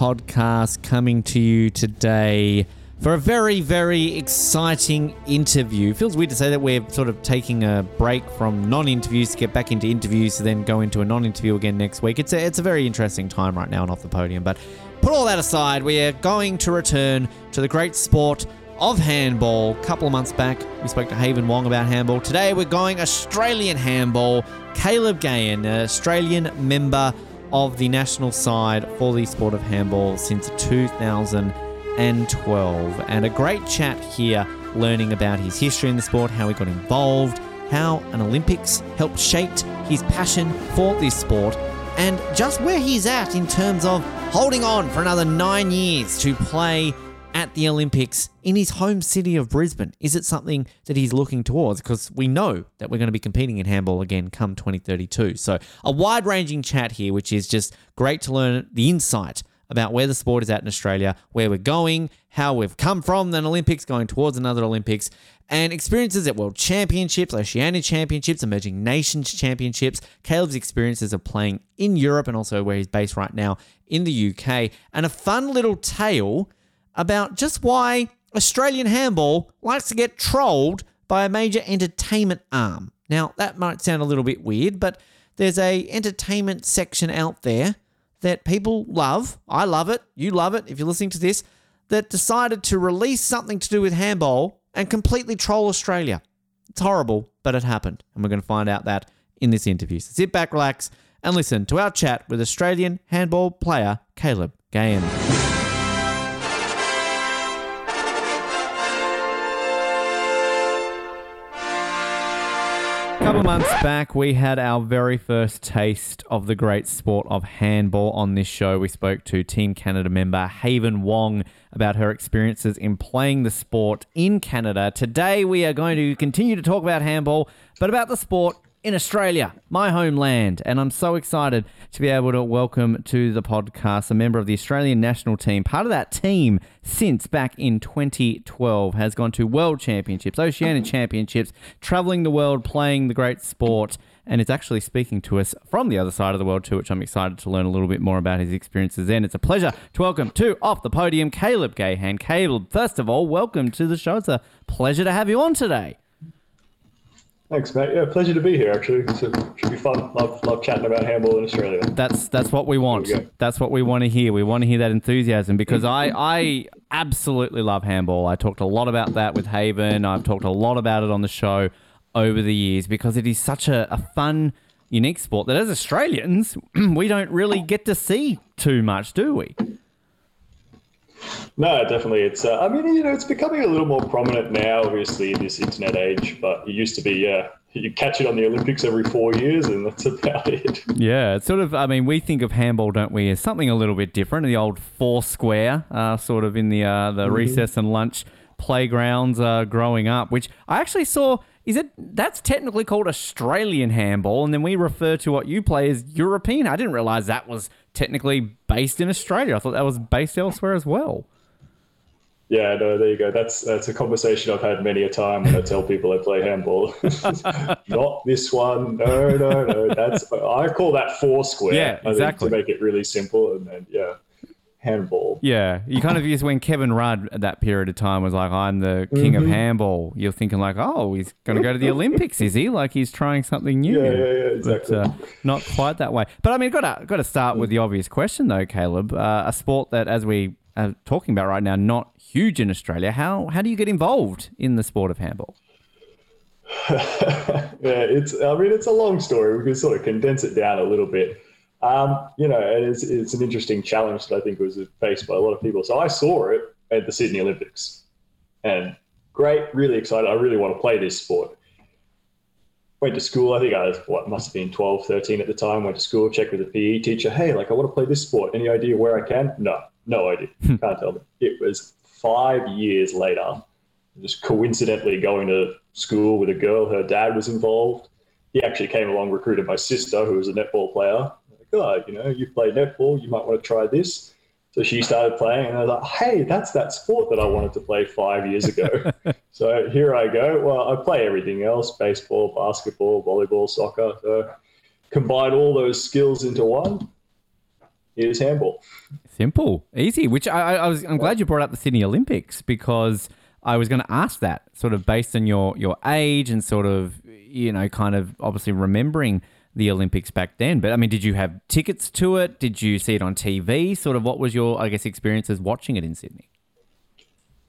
podcast coming to you today for a very, very exciting interview. Feels weird to say that we're sort of taking a break from non-interviews to get back into interviews to then go into a non-interview again next week. It's a, it's a very interesting time right now and off the podium. But put all that aside, we are going to return to the great sport of handball. A couple of months back, we spoke to Haven Wong about handball. Today, we're going Australian handball. Caleb an Australian member of the national side for the sport of handball since 2012. And a great chat here, learning about his history in the sport, how he got involved, how an Olympics helped shape his passion for this sport, and just where he's at in terms of holding on for another nine years to play at the Olympics in his home city of Brisbane? Is it something that he's looking towards? Because we know that we're going to be competing in handball again come 2032. So, a wide ranging chat here, which is just great to learn the insight about where the sport is at in Australia, where we're going, how we've come from an Olympics going towards another Olympics, and experiences at World Championships, Oceania Championships, Emerging Nations Championships, Caleb's experiences of playing in Europe and also where he's based right now in the UK, and a fun little tale about just why Australian handball likes to get trolled by a major entertainment arm. Now, that might sound a little bit weird, but there's a entertainment section out there that people love. I love it. You love it if you're listening to this. That decided to release something to do with handball and completely troll Australia. It's horrible, but it happened. And we're going to find out that in this interview. So sit back, relax, and listen to our chat with Australian handball player Caleb Gahen. Of months back, we had our very first taste of the great sport of handball on this show. We spoke to Team Canada member Haven Wong about her experiences in playing the sport in Canada. Today, we are going to continue to talk about handball, but about the sport in Australia, my homeland. And I'm so excited to be able to welcome to the podcast a member of the Australian national team, part of that team since back in 2012, has gone to world championships, Oceania championships, traveling the world, playing the great sport. And it's actually speaking to us from the other side of the world too, which I'm excited to learn a little bit more about his experiences. Then it's a pleasure to welcome to off the podium Caleb Gahen. Caleb, first of all, welcome to the show. It's a pleasure to have you on today. Thanks, mate. Yeah, pleasure to be here. Actually, so it should be fun. Love, love chatting about handball in Australia. That's that's what we want. We. That's what we want to hear. We want to hear that enthusiasm because mm. I I absolutely love handball. I talked a lot about that with Haven. I've talked a lot about it on the show over the years because it is such a, a fun, unique sport that as Australians we don't really get to see too much, do we? No, definitely. It's. Uh, I mean, you know, it's becoming a little more prominent now, obviously, in this internet age. But it used to be, yeah, you catch it on the Olympics every four years, and that's about it. Yeah, it's sort of. I mean, we think of handball, don't we, as something a little bit different. The old four square, uh, sort of in the uh, the recess and lunch playgrounds uh, growing up, which I actually saw. Is it that's technically called Australian handball, and then we refer to what you play as European? I didn't realize that was technically based in Australia. I thought that was based elsewhere as well. Yeah, no, there you go. That's that's a conversation I've had many a time when I tell people I play handball. Not this one. No, no, no. That's I call that four square. Yeah, I think, exactly. to make it really simple, and then yeah, handball. Yeah, you kind of use when Kevin Rudd at that period of time was like, "I'm the king of handball." You're thinking like, "Oh, he's going to go to the Olympics, is he? Like he's trying something new." Yeah, yeah, yeah, exactly. But uh, not quite that way. But I mean, got to got to start with the obvious question though, Caleb. Uh, a sport that, as we are talking about right now, not huge in Australia. How how do you get involved in the sport of handball? yeah, it's. I mean, it's a long story. We can sort of condense it down a little bit. Um, you know, it's it's an interesting challenge that I think was faced by a lot of people. So I saw it at the Sydney Olympics, and great, really excited. I really want to play this sport. went to school. I think I was, what, must have been 12, 13 at the time. Went to school, checked with the PE teacher. Hey, like, I want to play this sport. Any idea where I can? No, no idea. Can't tell me. It was five years later, just coincidentally going to school with a girl. Her dad was involved. He actually came along, recruited my sister, who was a netball player. Oh, you know, you play netball. You might want to try this. So she started playing, and I was like, hey, that's that sport that I wanted to play five years ago. so here I go. Well, I play everything else baseball, basketball, volleyball, soccer. So combine all those skills into one. Here's handball. Simple, easy. Which I, I was. I'm glad you brought up the Sydney Olympics because I was going to ask that, sort of based on your your age and sort of you know, kind of obviously remembering the Olympics back then. But I mean, did you have tickets to it? Did you see it on TV? Sort of, what was your, I guess, experiences watching it in Sydney?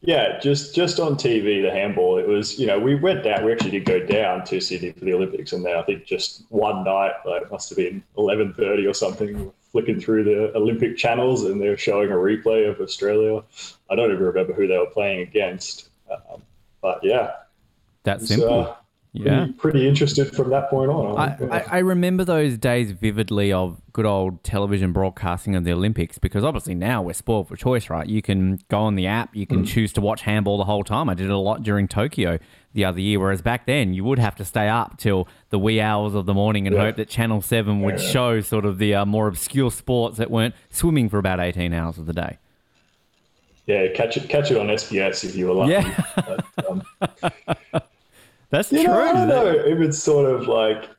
Yeah, just just on TV, the handball. It was, you know, we went down. We actually did go down to Sydney for the Olympics, and then I think just one night, like it must have been eleven thirty or something, flicking through the Olympic channels, and they're showing a replay of Australia. I don't even remember who they were playing against, um, but yeah, that's simple. Uh, yeah. Pretty, pretty, interested from that point on. I, I, I, remember those days vividly of good old television broadcasting of the Olympics because obviously now we're spoiled for choice, right? You can go on the app, you can mm. choose to watch handball the whole time. I did it a lot during Tokyo the other year, whereas back then you would have to stay up till the wee hours of the morning and yeah. hope that Channel 7 would yeah. show sort of the uh, more obscure sports that weren't swimming for about 18 hours of the day. Yeah, catch it, catch it on SBS if you were lucky. Yeah. but, um, That's you true. Know, I don't know if it's sort of like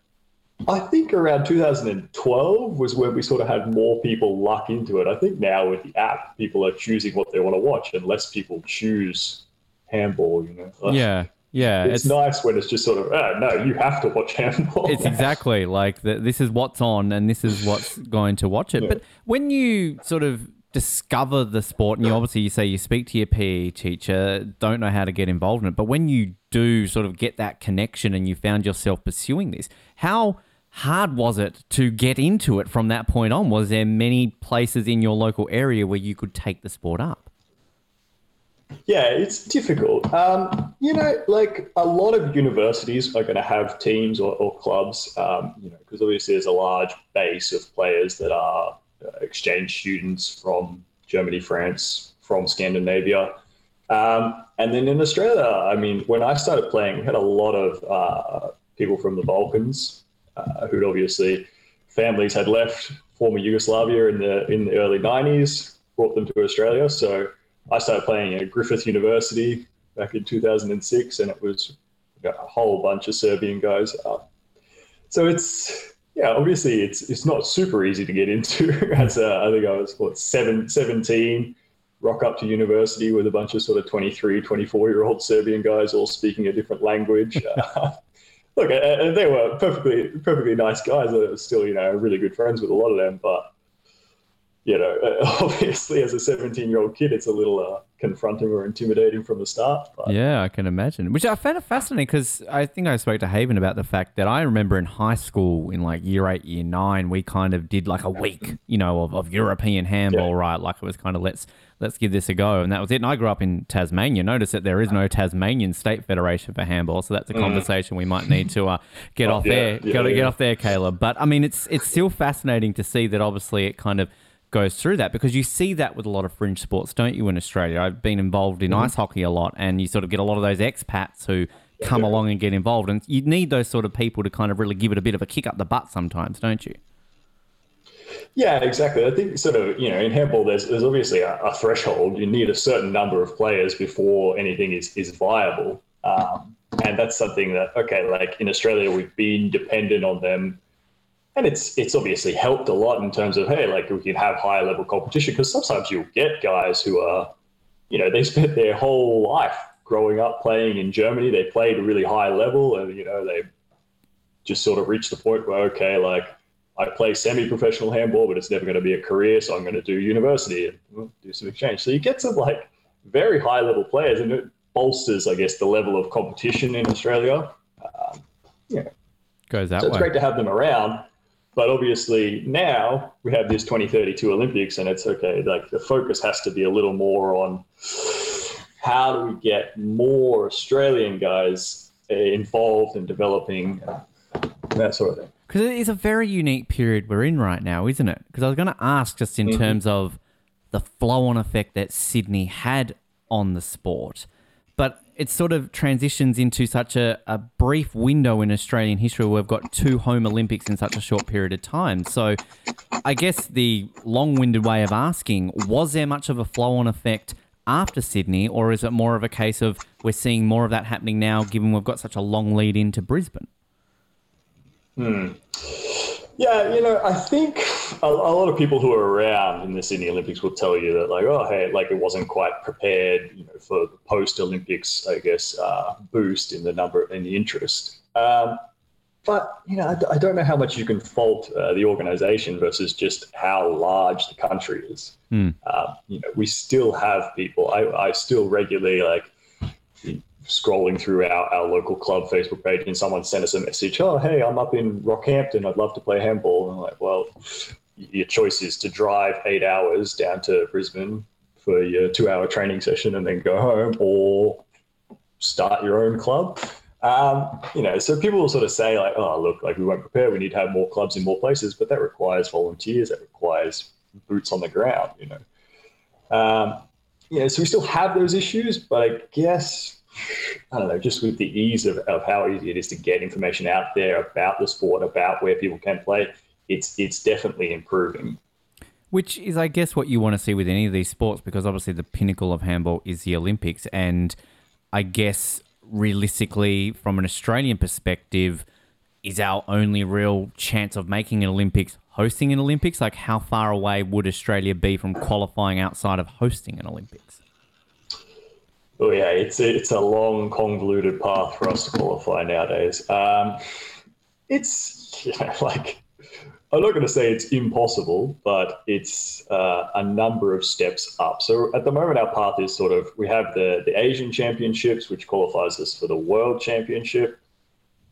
I think around 2012 was where we sort of had more people luck into it. I think now with the app, people are choosing what they want to watch, and less people choose handball. You know. Like, yeah. Yeah, it's, it's, nice when it's just sort of, oh, no, you have to watch handball. It's exactly like the, this is what's on and this is what's going to watch it. Yeah. But when you sort of discover the sport and you obviously you say you speak to your PE teacher, don't know how to get involved in it, but when you do sort of get that connection and you found yourself pursuing this, how hard was it to get into it from that point on? Was there many places in your local area where you could take the sport up? Yeah, it's difficult. Um, you know, like a lot of universities are going to have teams or, or clubs, um, you know, because obviously there's a large base of players that are exchange students from Germany, France, from Scandinavia. Um, and then in Australia, I mean, when I started playing, we had a lot of uh, people from the Balkans uh, who'd obviously families had left former Yugoslavia in the in the early '90s, brought them to Australia. So I started playing at Griffith University back in 2006, and it was a whole bunch of Serbian guys. Uh, so it's yeah, obviously it's it's not super easy to get into. As a, I think I was what seven, 17, rock up to university with a bunch of sort of 23, 24 year old Serbian guys all speaking a different language. Uh, look, uh, they were perfectly perfectly nice guys. I was still you know really good friends with a lot of them, but you know, obviously as a 17 year old kid, it's a little uh, confronting or intimidating from the start. But. Yeah, I can imagine. Which I found it fascinating because I think I spoke to Haven about the fact that I remember in high school, in like year eight, year nine, we kind of did like a week, you know, of, of European handball, yeah. right? Like it was kind of let's let's give this a go, and that was it. And I grew up in Tasmania. Notice that there is no Tasmanian State Federation for handball, so that's a mm. conversation we might need to uh, get oh, off yeah, there. Yeah, get, get off there, Caleb. But I mean, it's it's still fascinating to see that. Obviously, it kind of goes through that because you see that with a lot of fringe sports, don't you, in Australia? I've been involved in mm-hmm. ice hockey a lot, and you sort of get a lot of those expats who come along and get involved. And you need those sort of people to kind of really give it a bit of a kick up the butt sometimes, don't you? Yeah, exactly. I think sort of, you know, in handball, there's, there's obviously a, a threshold. You need a certain number of players before anything is, is viable. Um, and that's something that, okay, like in Australia, we've been dependent on them and it's it's obviously helped a lot in terms of hey, like we can have higher level competition because sometimes you'll get guys who are, you know, they spent their whole life growing up playing in Germany. They played a really high level, and you know they just sort of reached the point where okay, like I play semi-professional handball, but it's never going to be a career, so I'm going to do university and do some exchange. So you get some like very high level players, and it bolsters, I guess, the level of competition in Australia. Um, yeah, goes that so way. It's great to have them around. But obviously now we have this 2032 Olympics, and it's okay. Like the focus has to be a little more on how do we get more Australian guys uh, involved in developing that sort of thing. Because it is a very unique period we're in right now, isn't it? Because I was going to ask just in terms of the flow on effect that Sydney had on the sport, it sort of transitions into such a, a brief window in Australian history where we've got two home Olympics in such a short period of time. So I guess the long winded way of asking was there much of a flow on effect after Sydney, or is it more of a case of we're seeing more of that happening now given we've got such a long lead into Brisbane? Yeah, you know, I think a, a lot of people who are around in the Sydney Olympics will tell you that, like, oh, hey, like it wasn't quite prepared, you know, for the post Olympics, I guess, uh, boost in the number in the interest. Um, but you know, I don't know how much you can fault uh, the organisation versus just how large the country is. Um, you know, we still have people. I, I still regularly like scrolling through our, our local club Facebook page and someone sent us a message, oh, hey, I'm up in Rockhampton. I'd love to play handball. And I'm like, well, your choice is to drive eight hours down to Brisbane for your two hour training session and then go home or start your own club. Um, you know, so people will sort of say like, oh, look, like we weren't prepared. We need to have more clubs in more places, but that requires volunteers. That requires boots on the ground, you know. Um, so we still have those issues, but I guess I don't know, just with the ease of, of how easy it is to get information out there about the sport, about where people can play, it's it's definitely improving. Which is, I guess, what you want to see with any of these sports, because obviously the pinnacle of handball is the Olympics. And I guess realistically, from an Australian perspective, is our only real chance of making an Olympics hosting an Olympics? Like, how far away would Australia be from qualifying outside of hosting an Olympics? Oh yeah, it's a, it's a long, convoluted path for us to qualify nowadays. Um, it's you know, like I'm not going to say it's impossible, but it's uh, a number of steps up. So at the moment, our path is sort of we have the the Asian Championships, which qualifies us for the World Championship,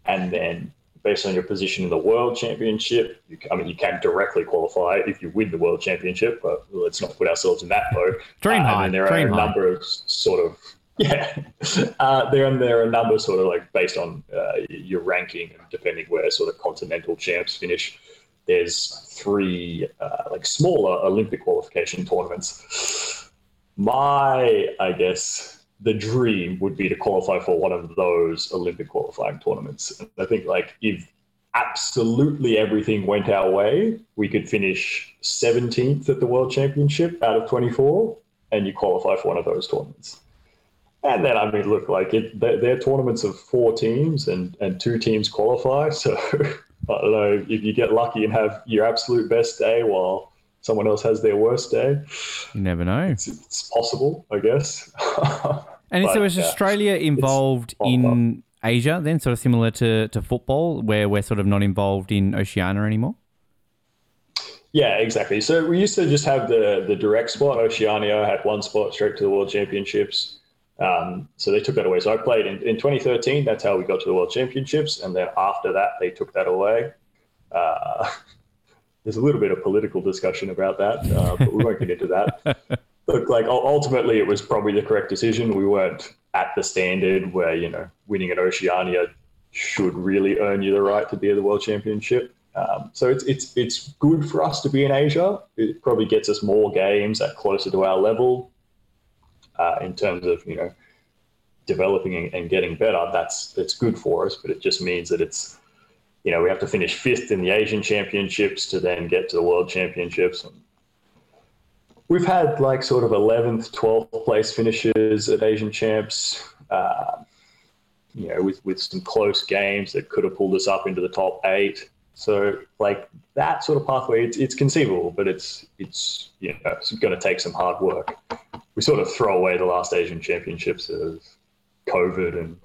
and then based on your position in the World Championship, you, I mean, you can directly qualify if you win the World Championship, but let's not put ourselves in that boat. Dream Uh, high, And there are a high. number of sort of yeah, uh, there and there are a number sort of like based on uh, your ranking and depending where sort of continental champs finish. There's three uh, like smaller Olympic qualification tournaments. My, I guess, the dream would be to qualify for one of those Olympic qualifying tournaments. I think like if absolutely everything went our way, we could finish 17th at the World Championship out of 24, and you qualify for one of those tournaments. And then, I mean, look, like it, they're, tournaments of four teams, and and two teams qualify. So I don't know if you get lucky and have your absolute best day while someone else has their worst day. You never know. It's, it's possible, I guess. And so But, is yeah, Australia involved in Asia then, sort of similar to, to football, where we're sort of not involved in Oceania anymore? Yeah, exactly. So we used to just have the the direct spot. Oceania had one spot straight to the World Championships. Um, so they took that away. So I played in, in 2013. That's how we got to the World Championships. And then after that, they took that away. Uh, there's a little bit of political discussion about that, uh, but we won't get into that. Look, like ultimately, it was probably the correct decision. We weren't at the standard where you know winning an Oceania should really earn you the right to be at the World Championship. Um, so it's it's it's good for us to be in Asia. It probably gets us more games at closer to our level uh, in terms of you know developing and, getting better. That's that's good for us, but it just means that it's you know we have to finish fifth in the Asian Championships to then get to the World Championships. And we've had like sort of 11th, 12th place finishes at Asian Champs. Uh, you know, with, with some close games that could have pulled us up into the top eight. So, like that sort of pathway, it's, it's conceivable, but it's it's you know it's going to take some hard work. We sort of throw away the last Asian Championships of COVID and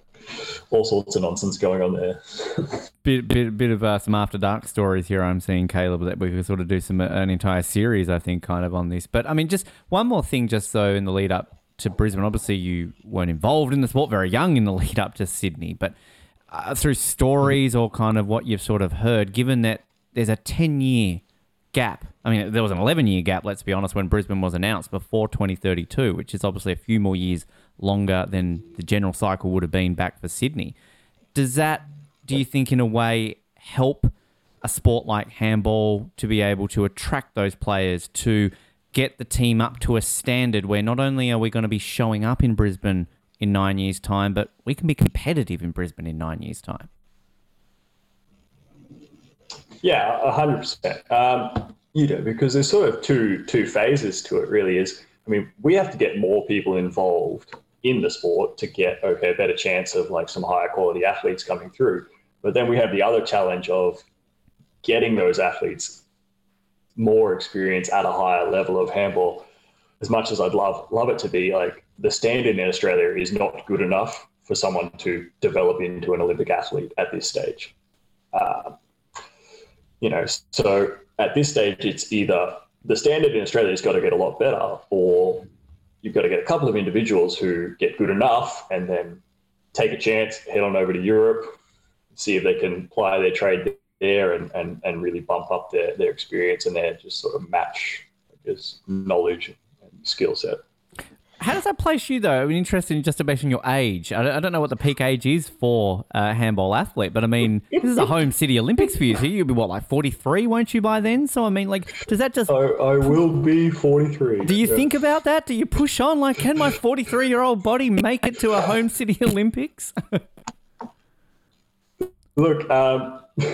all sorts of nonsense going on there. Bit, bit, bit of uh, some after dark stories here. I'm seeing Caleb that we could sort of do some an entire series, I think, kind of on this. But I mean, just one more thing, just so in the lead up to Brisbane. Obviously, you weren't involved in the sport very young in the lead up to Sydney, but uh, through stories or kind of what you've sort of heard, given that there's a 10 year gap. I mean, there was an 11 year gap, let's be honest, when Brisbane was announced before 2032, which is obviously a few more years longer than the general cycle would have been back for Sydney. Does that, do you think, in a way, help a sport like handball to be able to attract those players to get the team up to a standard where not only are we going to be showing up in Brisbane in nine years' time, but we can be competitive in Brisbane in nine years' time? Yeah, a hundred percent. Um, you know, because there's sort of two two phases to it. Really, is I mean, we have to get more people involved in the sport to get okay a better chance of like some higher quality athletes coming through. But then we have the other challenge of getting those athletes more experience at a higher level of handball. As much as I'd love love it to be, like the standard in Australia is not good enough for someone to develop into an Olympic athlete at this stage. Uh, you know, so at this stage, it's either the standard in Australia has got to get a lot better, or you've got to get a couple of individuals who get good enough and then take a chance, head on over to Europe, see if they can apply their trade there and, and, and really bump up their, their experience and their just sort of match, guess, knowledge and skill set. How does that place you though? I'm interested in just based on your age. I don't, I don't know what the peak age is for a handball athlete, but I mean, this is a home city Olympics for you. So you'll be what, like 43, won't you by then? So I mean, like, does that just? I, I will be 43. Do you Yeah. think about that? Do you push on? Like, can my 43 year old body make it to a home city Olympics? Look, um,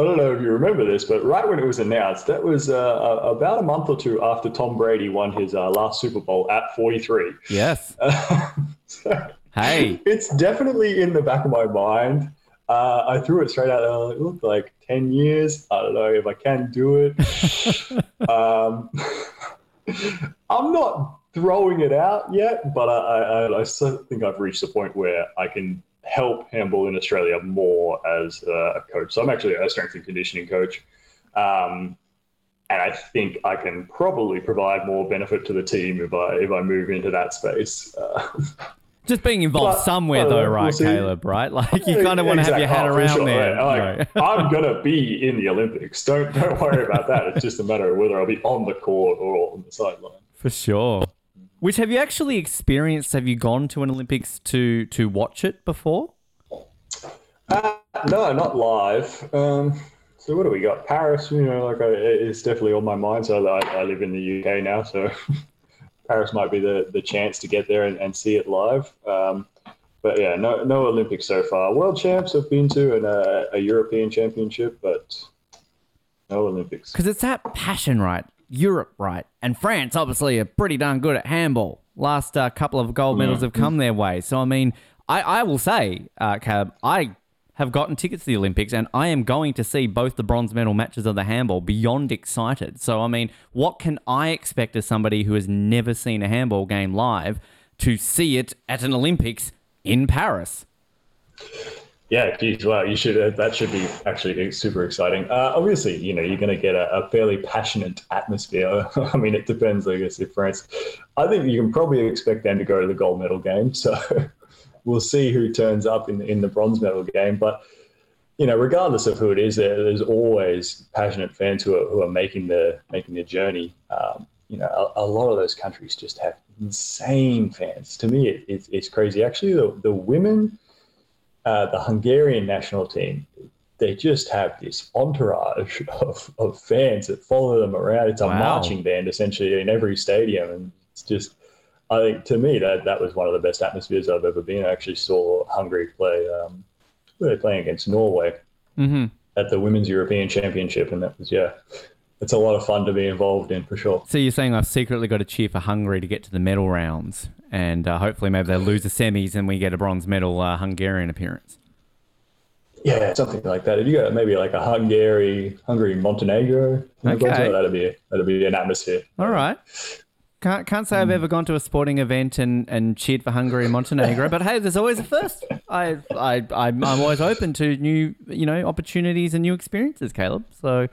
I don't know if you remember this, but right when it was announced, that was uh, uh, about a month or two after Tom Brady won his uh, last Super Bowl at 43. yes. So Hey. it's definitely in the back of my mind. Uh, I threw it straight out there. Like, like 10 years. I don't know if I can do it. um, I'm not throwing it out yet, but I, I, I think I've reached the point where I can help handball in Australia more as a coach. So I'm actually a strength and conditioning coach. Um, and I think I can probably provide more benefit to the team if I if I move into that space. Uh, Just being involved But, somewhere, uh, though, we'll right. Caleb? Right? Like, you kind of want to have your head Exactly. Oh, around sure. there. Like, Right. I'm gonna be in the Olympics. Don't don't worry about that. It's just a matter of whether I'll be on the court or on the sideline. For sure. Which have you actually experienced? Have you gone to an Olympics to to watch it before? Uh, no, not live. Um, so what do we got? Paris. You know, like I, it's definitely on my mind. So I, I live in the UK now, so Paris might be the, the chance to get there and, and see it live. Um, but yeah, no no Olympics so far. World champs I've been to and a, a European championship, but no Olympics. Because it's that passion, right? Europe, right? And France, obviously, are pretty darn good at handball. Last uh, couple of gold medals have come their way. So, I mean, I, I will say, uh, Caleb, I have gotten tickets to the Olympics and I am going to see both the bronze medal matches of the handball beyond excited. So, I mean, what can I expect as somebody who has never seen a handball game live to see it at an Olympics in Paris? Yeah, geez, wow, you should. Uh, that should be actually super exciting. Uh, obviously, you know, you're going to get a, a fairly passionate atmosphere. I mean, it depends, I guess, if France. I think you can probably expect them to go to the gold medal game. So we'll see who turns up in in the bronze medal game. But you know, regardless of who it is, there, there's always passionate fans who are who are making the making the journey. Um, you know, a, a lot of those countries just have insane fans. To me, it, it's it's crazy. Actually, the the women uh, the Hungarian national team, they just have this entourage of, of fans that follow them around. It's a Wow. marching band essentially in every stadium, and it's just. I think to me that that was one of the best atmospheres I've ever been. I actually saw Hungary play. Um, were they playing against Norway Mm-hmm. at the Women's European Championship, and that was yeah, it's a lot of fun to be involved in for sure. So you're saying I've secretly got to cheer for Hungary to get to the medal rounds, and uh, hopefully maybe they lose the semis and we get a bronze medal uh, Hungarian appearance. Yeah, something like that. If you got maybe like a Hungary, Hungary, Montenegro, Okay. that'd be that'd be an atmosphere. All right. Can't, can't say I've ever gone to a sporting event and, and cheered for Hungary and Montenegro, but hey, there's always a first. I, I, I'm, I'm always open to new, you know, opportunities and new experiences, Caleb. So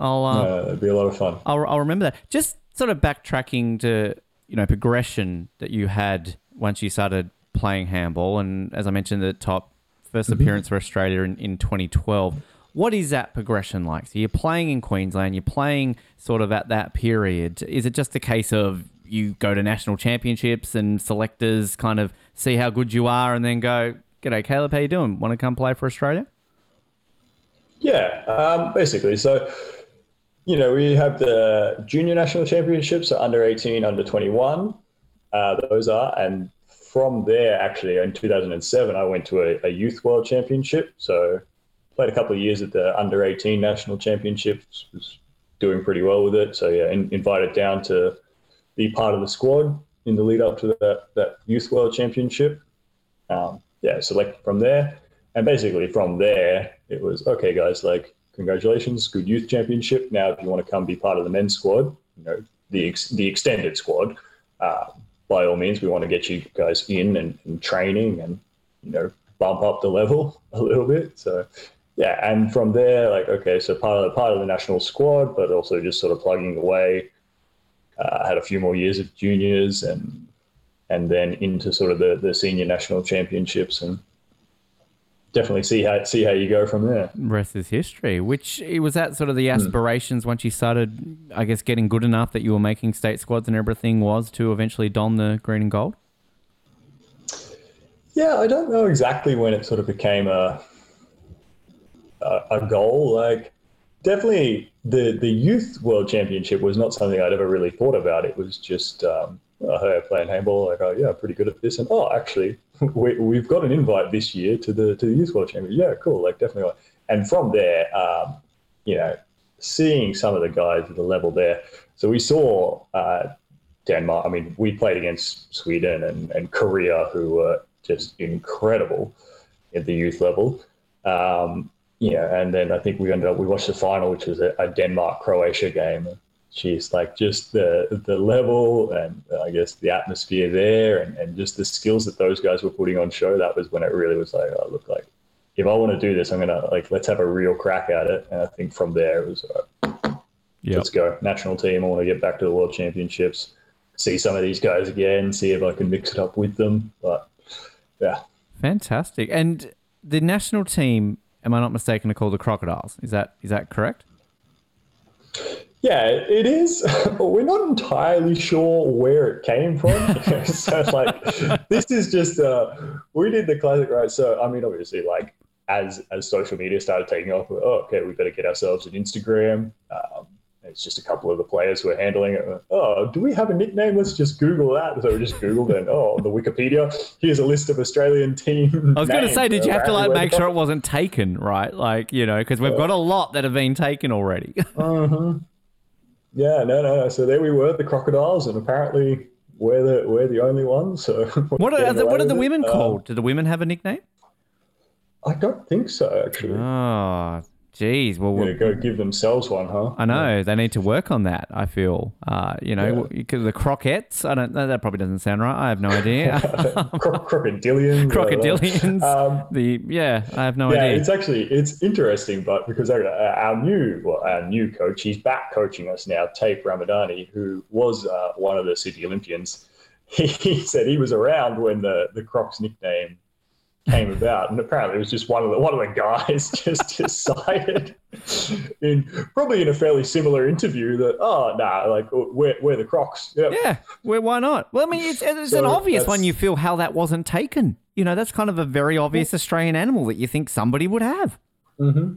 I'll, uh, Uh, it'd be a lot of fun. I'll, I'll remember that. Just sort of backtracking to, you know, progression that you had once you started playing handball. And as I mentioned at the top, first appearance for Australia in, in 2012. What is that progression like? So you're playing in Queensland, you're playing sort of at that period. Is it just a case of you go to national championships and selectors kind of see how good you are and then go, G'day, Caleb, how you doing? Want to come play for Australia? Yeah, um, basically. So, you know, we have the junior national championships, so under 18, under 21. Uh, those are. And from there, actually, in 2007, I went to a, a youth world championship. So, played a couple of years at the under 18 national championships, was doing pretty well with it. So, yeah, in, invited down to be part of the squad in the lead up to that, that youth world championship. Um, yeah, select from there. And basically from there, it was okay, guys. Like, congratulations, good youth championship. Now, if you want to come be part of the men's squad, you know, the ex- the extended squad, uh, by all means, we want to get you guys in and, and training and you know bump up the level a little bit. So yeah, and from there, like okay, so part of the, part of the national squad, but also just sort of plugging away. Uh, had a few more years of juniors and and then into sort of the, the senior national championships and definitely see how see how you go from there. Rest is history. Which was that sort of Hmm. the aspirations once you started, I guess, getting good enough that you were making state squads and everything was to eventually don the green and gold. Yeah, I don't know exactly when it sort of became a a, a goal. Like definitely the the youth world championship was not something I'd ever really thought about. It was just um, oh, hey, I'm playing handball. Like oh yeah, I'm pretty good at this. And oh, actually, we, we've got an invite this year to the to the youth world championship. Yeah, cool. Like definitely. And from there, um, you know, seeing some of the guys at the level there. So we saw uh, Denmark. I mean, we played against Sweden and, and Korea, who were just incredible at the youth level. Um, yeah, and then I think we ended up we watched the final, which was a, a Denmark Croatia game. She's like just the the level and I guess the atmosphere there, and, and just the skills that those guys were putting on show. That was when it really was like, oh, look, like if I want to do this, I'm gonna like let's have a real crack at it. And I think from there it was uh, Yep. let's go national team. I want to get back to the world championships, see some of these guys again, see if I can mix it up with them. But yeah, Fantastic. And the national team, am I not mistaken, are called the Crocodiles? Is that is that correct? Yeah, it is. But we're not entirely sure where it came from. so like, this is just uh, we did the classic right. So I mean, obviously, like as as social media started taking off, we're, oh, okay, we better get ourselves an Instagram. Um, it's just a couple of the players who are handling it. Oh, do we have a nickname? Let's just Google that. So we just Googled and oh, the Wikipedia, here's a list of Australian team. I was going to say, did you have to like make sure it wasn't taken, right? Like you know, because we've got a lot that have been taken already. Yeah, no, no, no. So there we were, the crocodiles, and apparently we're the we're the only ones. So what are the, what are the it. women Um, called? Do the women have a nickname? I don't think so, actually. Oh, geez. Well, Gonna we'll- go give themselves one, huh? I know they need to work on that. I feel, uh, you know, because the croquettes. I don't. Know that probably doesn't sound right. I have no idea. Cro- crocodilians. I don't know. Crocodilians. Um, the yeah, I have no yeah, idea. it's actually it's interesting, but because our, our new well, our new coach, he's back coaching us now, Taip Ramadani, who was uh, one of the Sydney Olympians. He, he said he was around when the the Crocs nickname came about, and apparently it was just one of the one of the guys just decided in probably in a fairly similar interview that oh nah, like we're we're the Crocs. Yep. Yeah, why not? Well, I mean, it's, it's an obvious one. You feel how that wasn't taken. You know, that's kind of a very obvious Australian animal that you think somebody would have. Mm-hmm.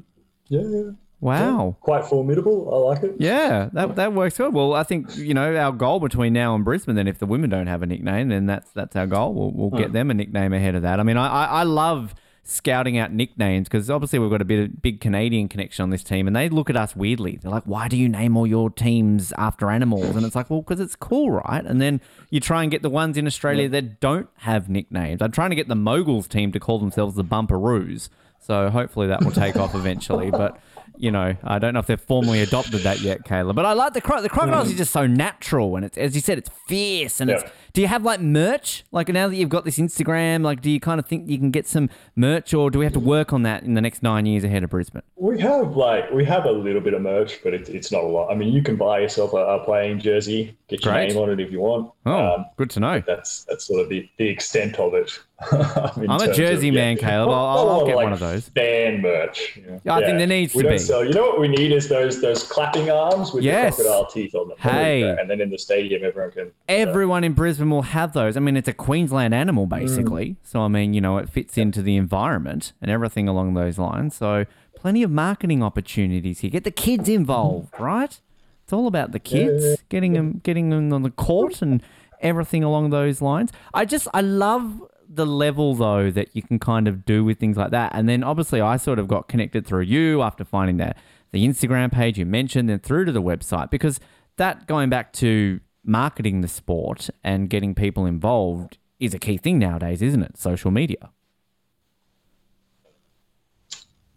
yeah, yeah. Wow. Quite formidable. I like it. Yeah, that that works good. Well, I think you know our goal between now and Brisbane. Then, if the women don't have a nickname, then that's that's our goal. We'll, we'll get hmm. them a nickname ahead of that. I mean, I I, I love scouting out nicknames because obviously we've got a bit of big Canadian connection on this team, and they look at us weirdly. They're like, "Why do you name all your teams after animals?" And it's like, well, because it's cool, right? And then you try and get the ones in Australia that don't have nicknames. I'm trying to get the Moguls team to call themselves the Bumperoos. So hopefully that will take off eventually. But you know, I don't know if they've formally adopted that yet, Kayla. But I like the cro- the crocodiles is just so natural, and it's as you said, it's fierce. And it's do you have like merch? Like now that you've got this Instagram, like do you kind of think you can get some merch, or do we have to work on that in the next nine years ahead of Brisbane? We have like we have a little bit of merch, but it's it's not a lot. I mean, you can buy yourself a, a playing jersey, get your Great. name on it if you want. Oh, Um, good to know. that's that's sort of the, the extent of it. I'm a jersey of, man, Caleb. I'll- I'll- I'll get one of those. Fan merch. know. Yeah, I think there needs we to be. Sell, you know what we need is those those clapping arms with Yes. the crocodile teeth on them. Hey. and then in the stadium, everyone can. Everyone in Brisbane will have those. I mean, it's a Queensland animal, Mm. basically. So, I mean, you know, it fits into the environment and everything along those lines. So, plenty of marketing opportunities here. Get the kids involved, right? It's all about the kids, getting them, getting them on the court and everything along those lines. I just, I love the level though that you can kind of do with things like that. And then obviously, I sort of got connected through you after finding that the Instagram page you mentioned, then through to the website because that going back to marketing the sport and getting people involved is a key thing nowadays, isn't it? Social media.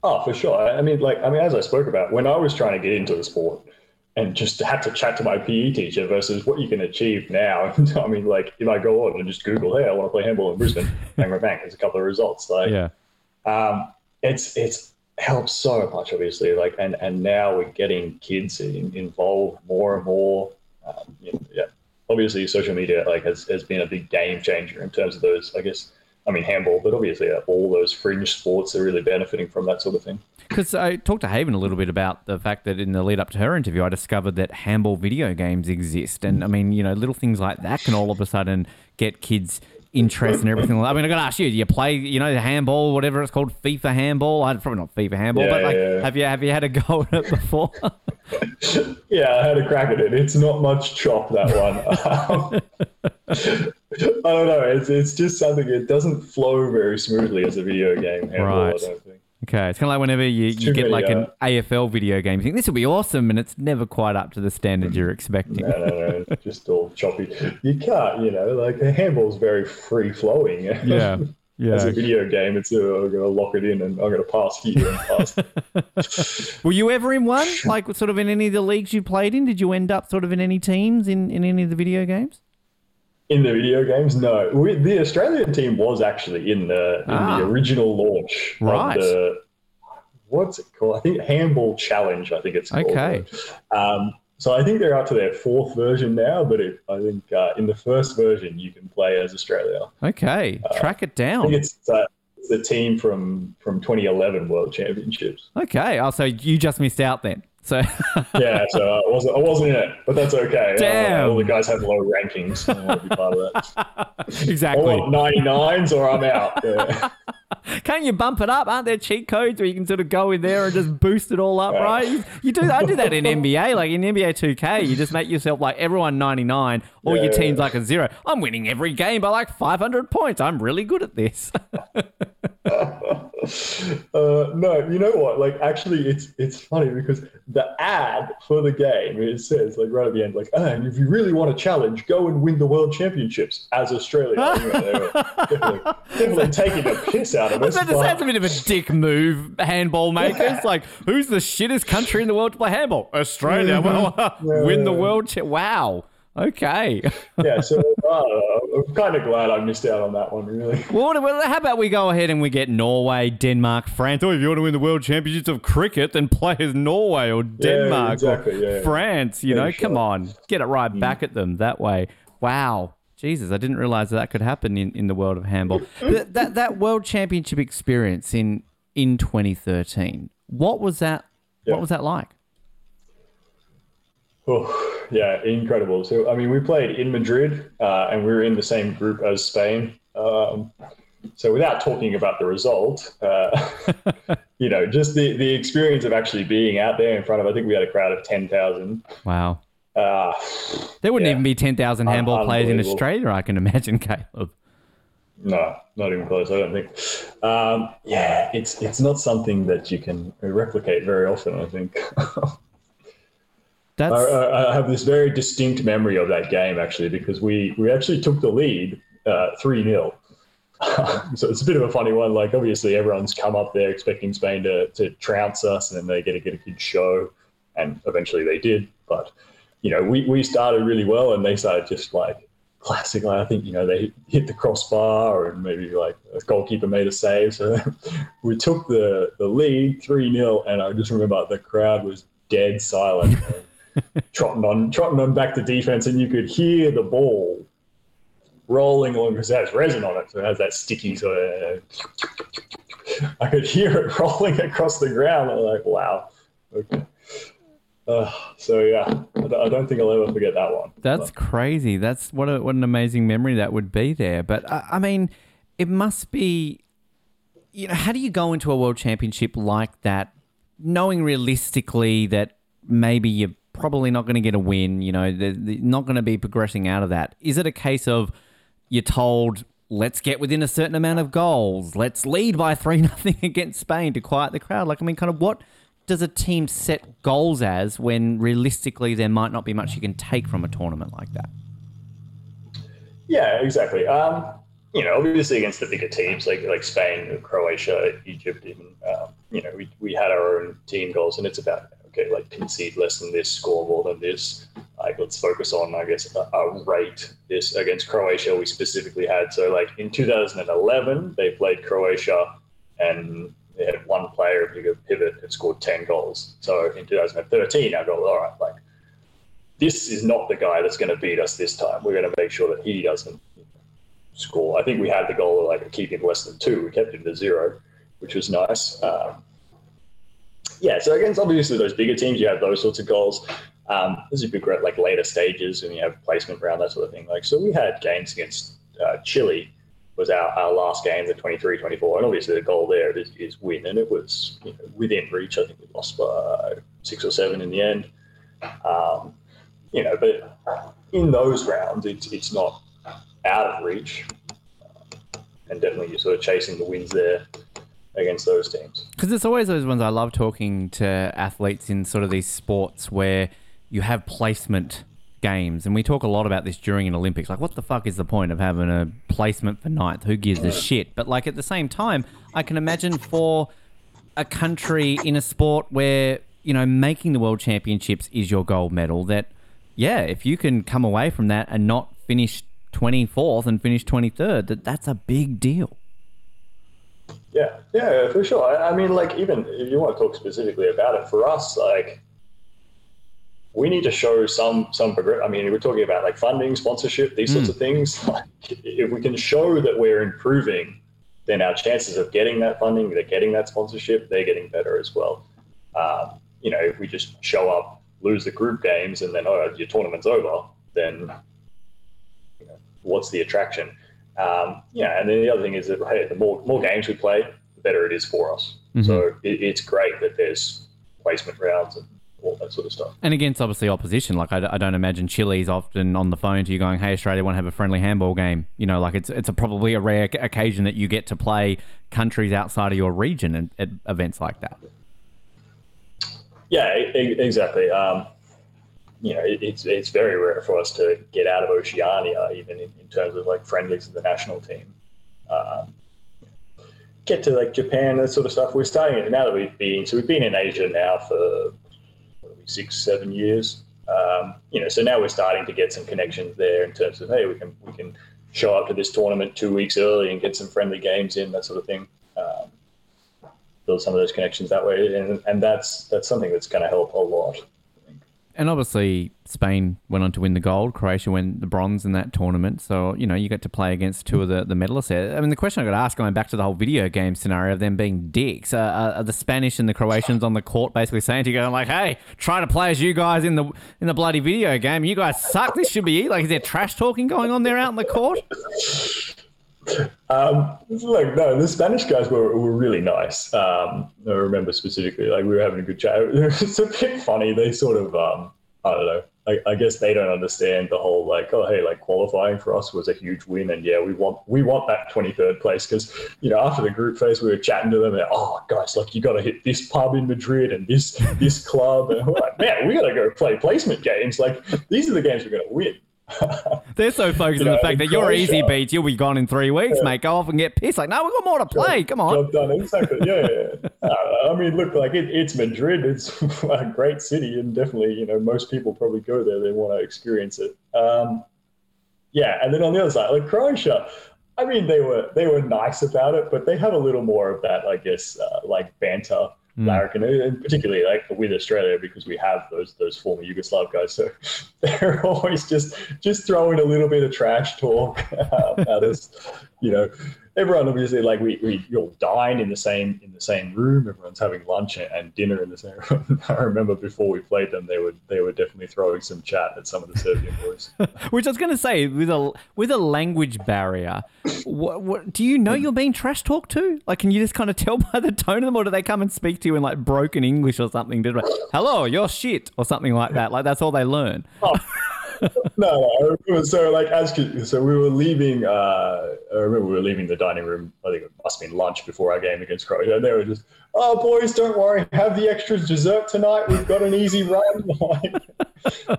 Oh, for sure. I mean, like, I mean, as I spoke about, when I was trying to get into the sport and just had to chat to my PE teacher versus what you can achieve now. I mean, like, if I go on and just Google, hey, I want to play handball in Brisbane, bang, bang, bang, there's a couple of results. Like, um, it's it's helped so much, obviously. Like, and and now we're getting kids in, involved more and more. Um, you know, yeah, obviously, social media like has has been a big game changer in terms of those. I guess. I mean, handball, but obviously uh, all those fringe sports are really benefiting from that sort of thing. Because I talked to Haven a little bit about the fact that in the lead up to her interview, I discovered that handball video games exist. And I mean, you know, little things like that can all of a sudden get kids interest and everything. I mean, I got to ask you, do you play, you know, the handball, whatever it's called, FIFA handball? I, probably not FIFA handball, Yeah, but like, yeah. have you have you had a go at it before? Yeah, I had a crack at it. It's not much chop that one. Um, I don't know. It's it's just something. It doesn't flow very smoothly as a video game. Handball, Right. I don't think. Okay, it's kind of like whenever you, you get like an uh, AFL video game, you think this will be awesome, and it's never quite up to the standard you're expecting. No, no, no. Just all choppy. You can't, you know, like a handball's very free flowing. Yeah, yeah. As a video game, it's uh, I'm going to lock it in and I'm going to pass here and pass. Were you ever in one? Like, sort of in any of the leagues you played in? Did you end up sort of in any teams in, in any of the video games? In the video games, no. We, the Australian team was actually in the in Ah. the original launch Right. of the what's it called? I think Handball Challenge. I think it's called. Okay. Um, so I think they're up to their fourth version now, but it, I think uh, in the first version you can play as Australia. Okay, track it I down. think it's, uh, it's the team from from 2011 World Championships. Okay, oh, so you just missed out then. So Yeah, so I wasn't I wasn't in it, but that's okay. Uh, all the guys have low rankings. I want to be part of that. I exactly. want 99s or I'm out. Yeah. Can't you bump it up? Aren't there cheat codes where you can sort of go in there and just boost it all up, right? You, you do. I do that in NBA, like in NBA 2K. You just make yourself like everyone 99, all your Yeah. team's like a zero. I'm winning every game by like 500 points. I'm really good at this. Uh, no, you know what? Like, actually, it's it's funny because the ad for the game it says like right at the end, like, ah, and if you really want a challenge, go and win the world championships as Australia. You know, they were definitely, definitely taking the piss out of us. That but- sounds a bit of a dick move, handball makers. Like, who's the shittest country in the world to play handball? Australia. Well, win the world. Wow. Okay. yeah, so uh, I'm kind of glad I missed out on that one. Really. Well, well, how about we go ahead and we get Norway, Denmark, France? Or if you want to win the World Championships of cricket, then play as Norway or Denmark exactly, or yeah. France. You Yeah, know, sure. come on, get it right back at them that way. Wow, Jesus, I didn't realize that, that could happen in, in the world of handball. that, that that World Championship experience in in 2013. What was that? Yeah. What was that like? Oh, yeah, incredible. So, I mean, we played in Madrid, uh, and we were in the same group as Spain. Um, so, without talking about the result, uh, you know, just the, the experience of actually being out there in front of, I think we had a crowd of 10,000. Wow. Uh, There wouldn't Yeah. even be 10,000 handball players in Australia, I can imagine, Caleb. no, not even close, I don't think. Um, yeah, it's, it's not something that you can replicate very often, I think. That's I, I I have this very distinct memory of that game actually because we we actually took the lead uh, three 0 So it's a bit of a funny one. Like obviously everyone's come up there expecting Spain to to trounce us, and then they get to get a good show, and eventually they did. But you know we we started really well, and they started just like classic. Like, I think you know they hit the crossbar, and maybe like a goalkeeper made a save. So we took the the lead three 0 and I just remember the crowd was dead silent. trotting on trotting on back to defense and you could hear the ball rolling along because it has resin on it, so it has that sticky sort of. I could hear it rolling across the ground. I'm like, wow, okay. Uh, so yeah, I don't think I'll ever forget that one. That's crazy. That's what a, what an amazing memory that would be there. But uh, I mean, it must be. You know, how do you go into a world championship like that, knowing realistically that maybe you're probably not going to get a win? You know, they're, they're not going to be progressing out of that. Is it a case of you're told, let's get within a certain amount of goals, let's lead by three nothing against Spain to quiet the crowd? Like, I mean, kind of what does a team set goals as when realistically there might not be much you can take from a tournament like that? Yeah, exactly. Um, you know, obviously against the bigger teams like like Spain, Croatia, Egypt, even um, you know, we, we had our own team goals, and it's about okay, like concede less than this, score more than this. Like let's focus on, I guess, a, a rate. This against Croatia, we specifically had so like in 2011 they played Croatia, and they had one player who could pivot and scored 10 goals. So in 2013, I go, all right, like this is not the guy that's going to beat us this time. We're going to make sure that he doesn't score. I think we had the goal of like keeping less than two. We kept it to zero, which was nice. Um, yeah, so against obviously those bigger teams, you have those sorts of goals. Um, this is big like later stages and you have placement round that sort of thing. Like so, we had games against uh, Chile was our, our last game, the 23 24. And obviously, the goal there is, is win. And it was you know, within reach. I think we lost by six or seven in the end. Um, you know, but in those rounds, it's, it's not out of reach. And definitely, you're sort of chasing the wins there against those teams. Because it's always those ones I love talking to athletes in sort of these sports where you have placement games, and we talk a lot about this during an Olympics. Like, what the fuck is the point of having a placement for ninth? Who gives a shit? But like at the same time, I can imagine for a country in a sport where you know making the world championships is your gold medal. That yeah, if you can come away from that and not finish twenty fourth and finish twenty third, that that's a big deal. Yeah, yeah, for sure. I, I mean, like even if you want to talk specifically about it, for us, like we need to show some some progress. I mean, we're talking about like funding, sponsorship, these mm. sorts of things. if we can show that we're improving, then our chances of getting that funding, they're getting that sponsorship, they're getting better as well. Um, you know, if we just show up, lose the group games, and then oh, your tournament's over, then you know, what's the attraction? Um, yeah, and then the other thing is that hey, the more more games we play, the better it is for us. Mm-hmm. So it, it's great that there's placement rounds and all that sort of stuff. And against obviously opposition, like I, I don't imagine Chile's often on the phone to you going, "Hey, Australia, want to have a friendly handball game?" You know, like it's it's a probably a rare occasion that you get to play countries outside of your region and at events like that. Yeah, exactly. Um, you know, it's it's very rare for us to get out of Oceania, even in, in terms of like friendlies of the national team. Um, get to like Japan, that sort of stuff. We're starting it now that we've been. So we've been in Asia now for six, seven years. Um, you know, so now we're starting to get some connections there in terms of hey, we can we can show up to this tournament two weeks early and get some friendly games in, that sort of thing. Um, build some of those connections that way, and and that's that's something that's going to help a lot. And obviously, Spain went on to win the gold. Croatia won the bronze in that tournament. So, you know, you get to play against two of the, the medalists there. I mean, the question I got to ask, going back to the whole video game scenario of them being dicks, uh, are the Spanish and the Croatians on the court basically saying to you, going like, hey, try to play as you guys in the in the bloody video game. You guys suck. This should be Like, is there trash talking going on there out in the court? Um, like no, the Spanish guys were, were really nice. Um, I remember specifically, like we were having a good chat. It's a bit funny. They sort of, um, I don't know. I, I, guess they don't understand the whole like, oh hey, like qualifying for us was a huge win, and yeah, we want we want that twenty third place because you know after the group phase we were chatting to them and oh guys, like you got to hit this pub in Madrid and this this club, and we're like, man, we got to go play placement games. Like these are the games we're to win. They're so focused on the fact that you're easy beats, you'll be gone in three weeks, yeah. mate. Go off and get pissed. Like, no, we've got more to play. Come on. Job done. Exactly. Yeah. yeah. uh, I mean, look, like it, it's Madrid. It's a great city, and definitely, you know, most people probably go there. They want to experience it. Um, yeah, and then on the other side, like Croatia. I mean, they were they were nice about it, but they have a little more of that, I guess, uh, like banter Mm. larrikin, and particularly like with Australia because we have those those former Yugoslav guys. So they're always just just throwing a little bit of trash talk at us, you know everyone obviously like we, we all dine in the same in the same room. Everyone's having lunch and dinner in the same room. I remember before we played them, they were they were definitely throwing some chat at some of the Serbian boys. Which I was going to say with a with a language barrier, what, what do you know you're being trash talked to? Like, can you just kind of tell by the tone of them, or do they come and speak to you in like broken English or something? Did hello, you're shit or something like that? Like that's all they learn. Oh no, no. So like as so we were leaving. Uh, I remember we were leaving the dining room. I think it must have been lunch before our game against Croatia. And they were just, "Oh, boys, don't worry. Have the extra dessert tonight. We've got an easy run."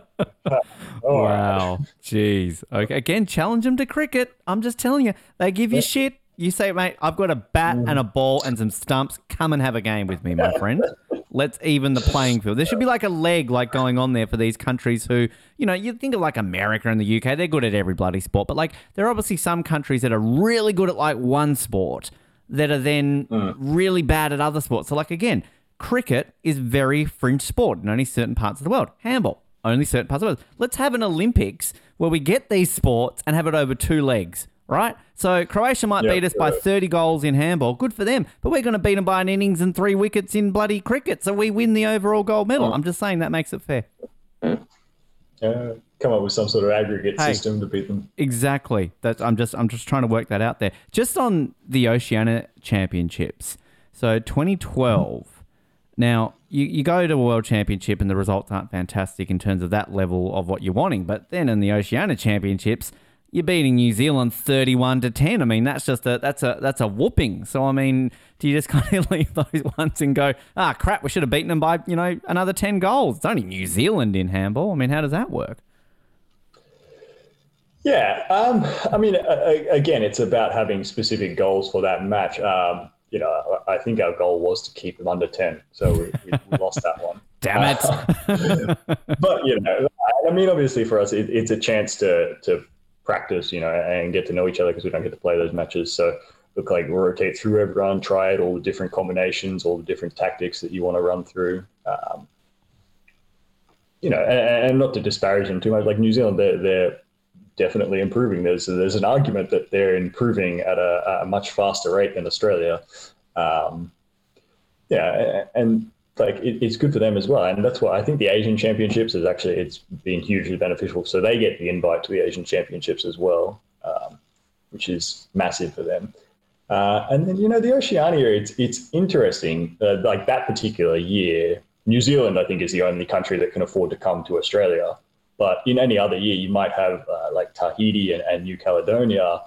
oh, wow, jeez. Okay, again, challenge them to cricket. I'm just telling you, they give you shit. You say, mate, I've got a bat and a ball and some stumps. Come and have a game with me, my friend. Let's even the playing field. There should be like a leg like going on there for these countries who, you know, you think of like America and the UK, they're good at every bloody sport, but like there are obviously some countries that are really good at like one sport that are then mm. really bad at other sports. So like again, cricket is very fringe sport in only certain parts of the world. Handball, only certain parts of the world. Let's have an Olympics where we get these sports and have it over two legs right? So Croatia might beat us by 30 goals in handball. Good for them. But we're going to beat them by an innings and three wickets in bloody cricket. So we win the overall gold medal. I'm just saying that makes it fair. Uh, come up with some sort of aggregate hey, system to beat them. Exactly. That's I'm just I'm just trying to work that out there. Just on the Oceania Championships. So 2012. Now, you, you go to a world championship and the results aren't fantastic in terms of that level of what you're wanting. But then in the Oceania Championships, you're beating New Zealand 31 to 10. I mean, that's just a that's a that's a whooping. So I mean, do you just kind of leave those ones and go, ah, crap, we should have beaten them by you know another 10 goals? It's only New Zealand in handball. I mean, how does that work? Yeah, um, I mean, again, it's about having specific goals for that match. Um, you know, I think our goal was to keep them under 10, so we, we lost that one. Damn it! but you know, I mean, obviously for us, it, it's a chance to to practice, you know, and get to know each other because we don't get to play those matches. So look like rotate through everyone, try it, all the different combinations, all the different tactics that you want to run through. Um, you know, and, and, not to disparage them too much. Like New Zealand, they're, they're definitely improving. There's there's an argument that they're improving at a, a much faster rate than Australia. Um, yeah, and like it, it's good for them as well. And that's why I think the Asian Championships is actually it's been hugely beneficial. So they get the invite to the Asian Championships as well, um, which is massive for them. Uh, and then you know the Oceania, it's it's interesting. Uh, like that particular year, New Zealand I think is the only country that can afford to come to Australia. But in any other year, you might have uh, like Tahiti and, and New Caledonia.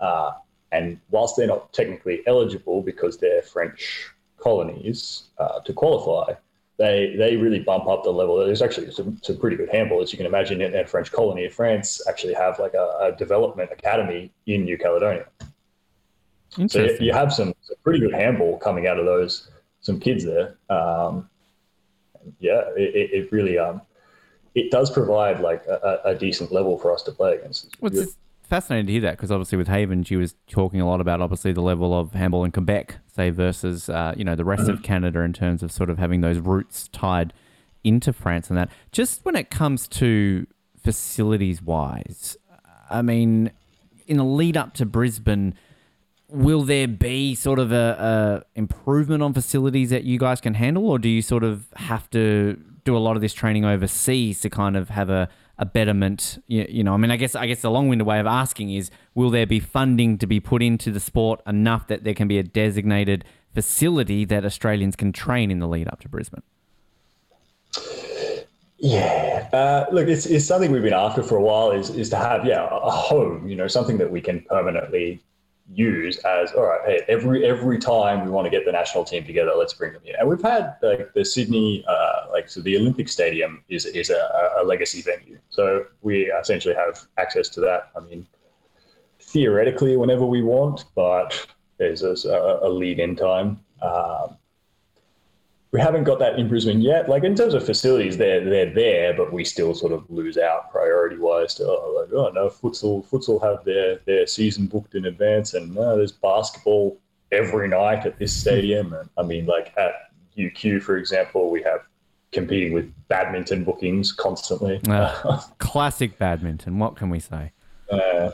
Uh, and whilst they're not technically eligible because they're French colonies uh, to qualify, they they really bump up the level. There's actually some, pretty good handball, as you can imagine. In a French colony of France, actually have like a, a development academy in New Caledonia. So you, you have some, some, pretty good handball coming out of those some kids there. Um, yeah, it, it, really um, it does provide like a, a, decent level for us to play against. What's, fascinating to hear that because obviously with Haven, she was talking a lot about obviously the level of handball in Quebec, say versus uh, you know the rest of. Canada in terms of sort of having those roots tied into France and that. Just when it comes to facilities wise, I mean, in the lead up to Brisbane, will there be sort of a, a improvement on facilities that you guys can handle, or do you sort of have to do a lot of this training overseas to kind of have a a betterment? You, you know, I mean, I guess I guess the long-winded way of asking is, will there be funding to be put into the sport enough that there can be a designated facility that Australians can train in the lead up to Brisbane? Yeah, uh, look, it's, it's something we've been after for a while. Is is to have yeah a home, you know, something that we can permanently use as all right hey every every time we want to get the national team together let's bring them in and we've had like the sydney uh, like so the olympic stadium is is a, a, legacy venue so we essentially have access to that i mean theoretically whenever we want but there's a, a lead in time um, we haven't got that in Brisbane yet. Like in terms of facilities, they're they're there, but we still sort of lose out priority wise to oh, like oh no, futsal futsal have their their season booked in advance, and no, there's basketball every night at this stadium. And I mean, like at UQ, for example, we have competing with badminton bookings constantly Uh, classic badminton. What can we say? uh,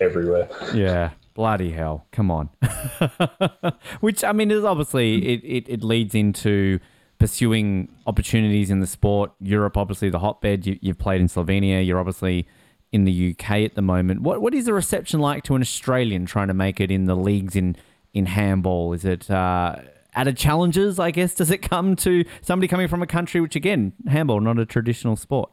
everywhere. Yeah, bloody hell! Come on. Which I mean is obviously it, it, it leads into pursuing opportunities in the sport. Europe, obviously, the hotbed. You, you've played in Slovenia. You're obviously in the UK at the moment. What what is the reception like to an Australian trying to make it in the leagues in in handball? Is it uh, added challenges? I guess does it come to somebody coming from a country which again handball not a traditional sport?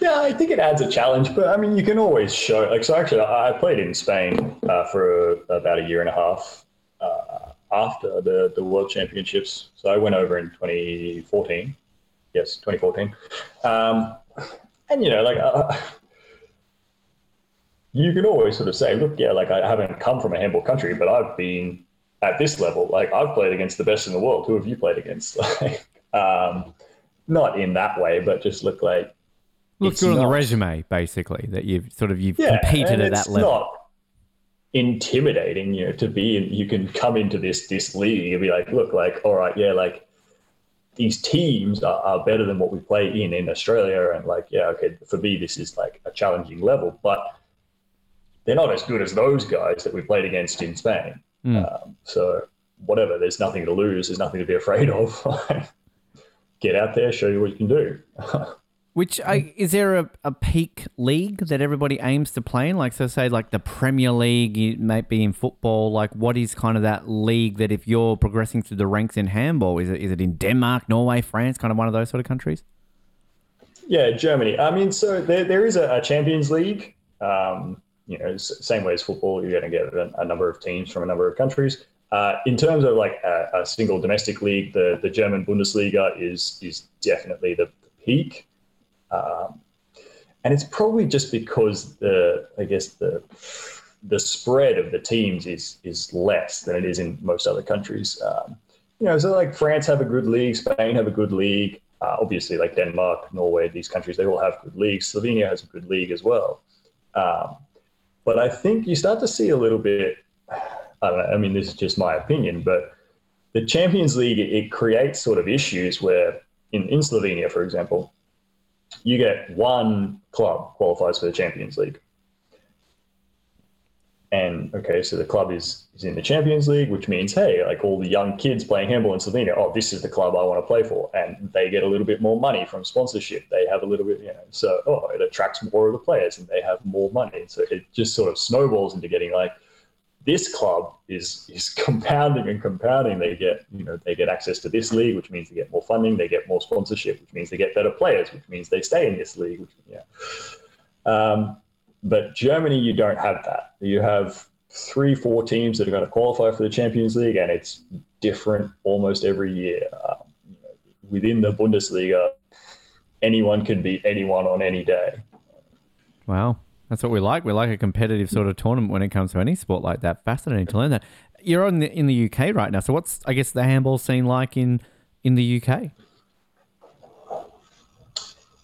Yeah, I think it adds a challenge, but I mean, you can always show. Like, so actually, I played in Spain uh, for about a year and a half uh, after the the World Championships. So I went over in 2014. Yes, 2014. Um, and you know, like, uh, you can always sort of say, look, yeah, like I haven't come from a handball country, but I've been at this level. Like, I've played against the best in the world. Who have you played against? Like, um, not in that way, but just look like Looks good on the resume, basically, that you've sort of you've yeah, competed at that level. Not intimidating, you know, to be. in- You can come into this this league and be like, look, like, all right, yeah, like these teams are, are better than what we play in in Australia, and like, yeah, okay, for me, this is like a challenging level, but they're not as good as those guys that we played against in Spain. Mm. Um, so whatever, there's nothing to lose. There's nothing to be afraid of. Get out there, show you what you can do. Which I, is there a, a peak league that everybody aims to play in? Like, so say like the Premier League, it might be in football. Like, what is kind of that league that if you're progressing through the ranks in handball, is it is it in Denmark, Norway, France, kind of one of those sort of countries? Yeah, Germany. I mean, so there, there is a, a Champions League. Um, you know, same way as football, you're going to get a, a number of teams from a number of countries. Uh, in terms of like a, a single domestic league, the, the German Bundesliga is is definitely the peak, um, and it's probably just because the I guess the the spread of the teams is is less than it is in most other countries. Um, you know, so like France have a good league, Spain have a good league. Uh, obviously, like Denmark, Norway, these countries, they all have good leagues. Slovenia has a good league as well. Um, but I think you start to see a little bit. I don't know. I mean, this is just my opinion, but the Champions League it, creates sort of issues where, in, in Slovenia, for example, you get one club qualifies for the Champions League. And okay, so the club is, is in the Champions League, which means, hey, like all the young kids playing handball in Slovenia, oh, this is the club I want to play for. And they get a little bit more money from sponsorship. They have a little bit, you know, so, oh, it attracts more of the players and they have more money. So it just sort of snowballs into getting like, this club is is compounding and compounding. They get you know they get access to this league, which means they get more funding, they get more sponsorship, which means they get better players, which means they stay in this league. Which, yeah. Um, but Germany, you don't have that. You have three, four teams that are going to qualify for the Champions League, and it's different almost every year. Um, you know, within the Bundesliga, anyone can beat anyone on any day. Wow. That's what we like. We like a competitive sort of tournament when it comes to any sport like that. Fascinating to learn that. You're on the, in the UK right now. So what's I guess the handball scene like in in the UK?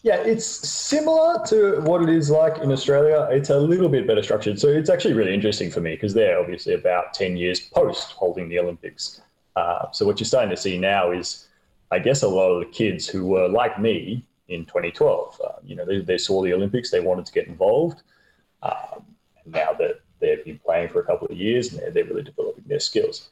Yeah, it's similar to what it is like in Australia. It's a little bit better structured. So it's actually really interesting for me because they're obviously about 10 years post holding the Olympics. Uh, so what you're starting to see now is, I guess, a lot of the kids who were like me in 2012. Uh, you know, they, they saw the Olympics, they wanted to get involved. Um, and now that they've been playing for a couple of years and they're, they're really developing their skills.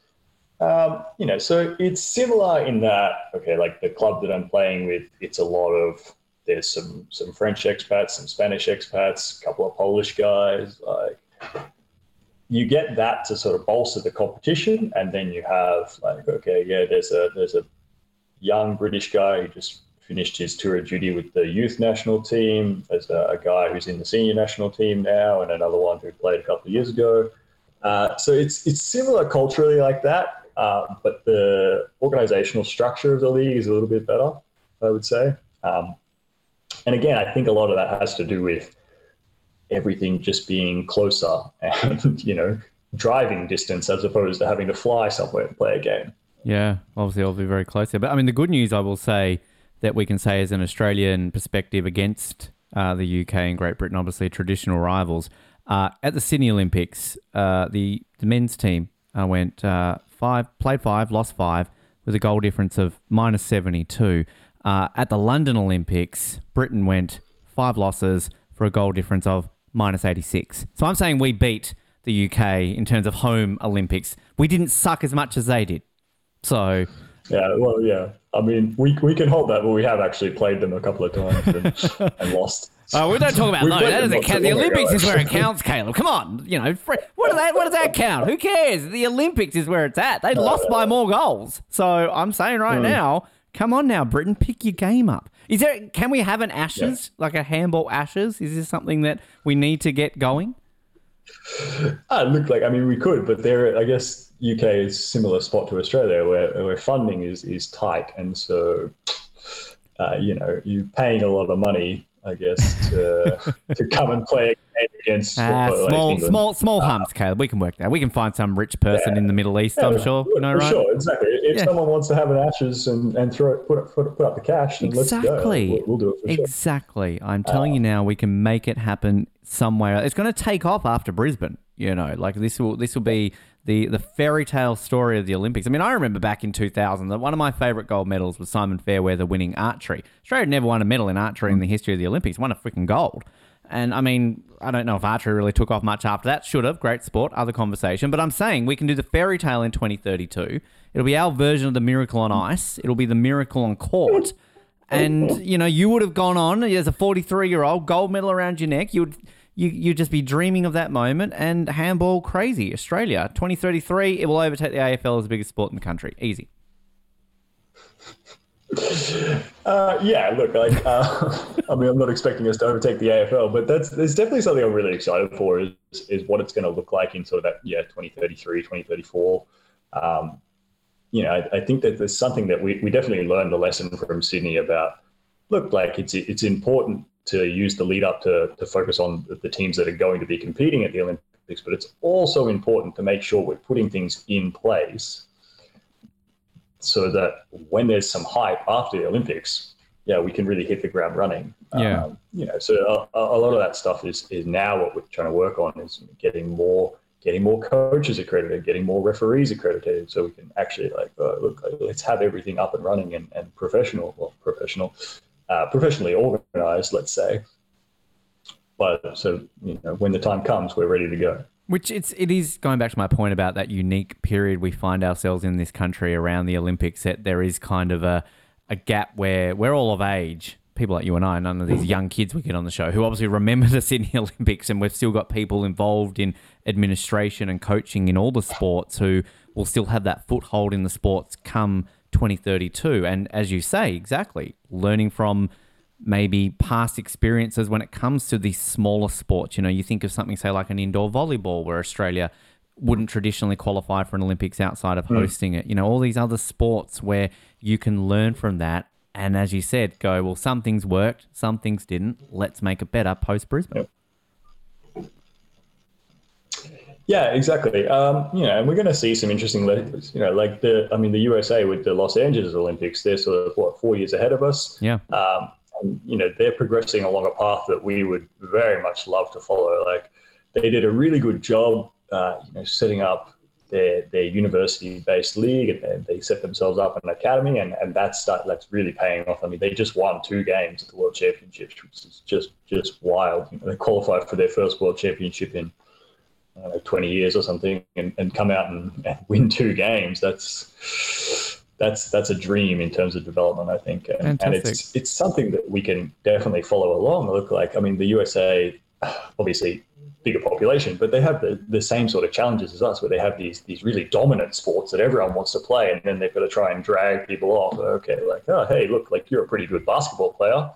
Um, you know, so it's similar in that, okay, like the club that I'm playing with, it's a lot of, there's some, some French expats, some Spanish expats, a couple of Polish guys, like, you get that to sort of bolster the competition, and then you have like, okay, yeah, there's a there's a young British guy who just finished his tour of duty with the youth national team. There's a, a guy who's in the senior national team now, and another one who played a couple of years ago. Uh, so it's it's similar culturally like that, uh, but the organizational structure of the league is a little bit better, I would say. Um, and again, I think a lot of that has to do with everything just being closer and you know driving distance as opposed to having to fly somewhere to play a game. Yeah, obviously, I'll be very close there. But I mean, the good news I will say that we can say as an Australian perspective against uh, the UK and Great Britain, obviously traditional rivals, uh, at the Sydney Olympics, uh, the, the men's team I went uh, five, played five, lost five, with a goal difference of minus 72. Uh, at the London Olympics, Britain went five losses for a goal difference of minus 86. So I'm saying we beat the UK in terms of home Olympics. We didn't suck as much as they did. So Yeah, well, yeah. I mean, we, we can hold that, but we have actually played them a couple of times and, and lost. Oh, we don't talk about those. That doesn't count. The ago, Olympics is where it counts, Caleb. Come on, you know, what does that? What does that count? Who cares? The Olympics is where it's at. They uh, lost by more goals. So I'm saying right hmm. now, come on now, Britain, pick your game up. Is there? Can we have an Ashes, like a handball Ashes? Is this something that we need to get going? Ah, look like I mean we could, but there I guess UK is similar spot to Australia where where funding is is tight, and so uh, you know you're paying a lot of money, I guess, to to come and play a game against Ah, uh, like small, England. small, small humps, Caleb. We can work that. We can find some rich person in the Middle East. I'm sure. You know, for right? Sure, exactly. If Yeah. someone wants to have an Ashes and, and throw it, put, it, put, it, put up the cash, Exactly. let's go. We'll, we'll do it for sure. Exactly. I'm telling you now, we can make it happen somewhere. It's going to take off after Brisbane. You know, like this will this will be the the fairy tale story of the Olympics. I mean, I remember back in 2000 that one of my favorite gold medals was Simon Fairweather winning archery. Australia never won a medal in archery in the history of the Olympics. Won a freaking gold. And I mean, I don't know if archery really took off much after that. Should have. Great sport. Other conversation. But I'm saying we can do the fairy tale in 2032. It'll be our version of the miracle on ice. It'll be the miracle on court. And you know, you would have gone on as a 43 year old, gold medal around your neck. You would you you'd just be dreaming of that moment. And handball crazy, Australia 2033. It will overtake the AFL as the biggest sport in the country. Easy. Uh, yeah, look, like, uh, I mean, I'm not expecting us to overtake the AFL, but that's there's definitely something I'm really excited for is is what it's going to look like in sort of that yeah 2033, 2034. Um, you know, I, I think that there's something that we, we definitely learned a lesson from Sydney about. Look, like it's it's important to use the lead up to to focus on the teams that are going to be competing at the Olympics, but it's also important to make sure we're putting things in place so that when there's some hype after the Olympics, yeah, we can really hit the ground running. Yeah. Um, you know, so a, a lot of that stuff is is now what we're trying to work on is getting more getting more coaches accredited, getting more referees accredited, so we can actually like uh, look, like, let's have everything up and running and, and professional, well, professional, uh, professionally organized, let's say. But so you know, when the time comes, we're ready to go. Which it's it is going back to my point about that unique period we find ourselves in this country around the Olympics. That there is kind of a a gap where we're all of age. People like you and I, none of these young kids we get on the show who obviously remember the Sydney Olympics, and we've still got people involved in administration and coaching in all the sports who will still have that foothold in the sports come 2032. And as you say, exactly, learning from maybe past experiences when it comes to these smaller sports. You know, you think of something, say, like an indoor volleyball, where Australia wouldn't traditionally qualify for an Olympics outside of hosting it. You know, all these other sports where you can learn from that. And as you said, go, well, some things worked, some things didn't. Let's make it better post Brisbane. Yeah, exactly. Um, you know, and we're going to see some interesting, you know, like the, I mean, the USA with the Los Angeles Olympics, they're sort of what four years ahead of us. Yeah. Um, and, you know, they're progressing along a path that we would very much love to follow. Like, they did a really good job, uh, you know, setting up their their university-based league, and they- they set themselves up an academy, and and that's that's really paying off. I mean, they just won two games at the World Championships, which is just just wild. You know, they qualified for their first World Championship in I know, 20 years or something and, and come out and, and win two games that's that's that's a dream in terms of development i think and, and it's it's something that we can definitely follow along look like i mean the usa obviously bigger population but they have the, the same sort of challenges as us where they have these these really dominant sports that everyone wants to play and then they've got to try and drag people off okay like oh hey look like you're a pretty good basketball player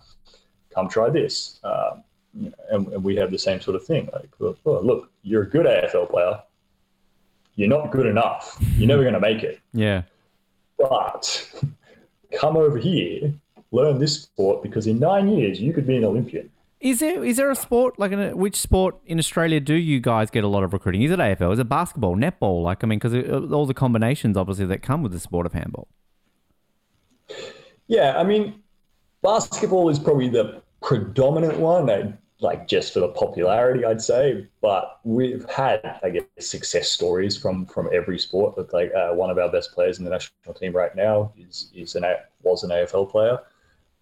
come try this um, you know, and, and we have the same sort of thing. Like, look, oh, look, you're a good AFL player. You're not good enough. You're never going to make it. Yeah. But come over here, learn this sport because in nine years you could be an Olympian. Is there is there a sport like in a, which sport in Australia do you guys get a lot of recruiting? Is it AFL? Is it basketball, netball? Like I mean, because all the combinations obviously that come with the sport of handball. Yeah, I mean, basketball is probably the predominant one. Like just for the popularity, I'd say. But we've had, I guess, success stories from from every sport. Like uh, one of our best players in the national team right now is is an was an AFL player.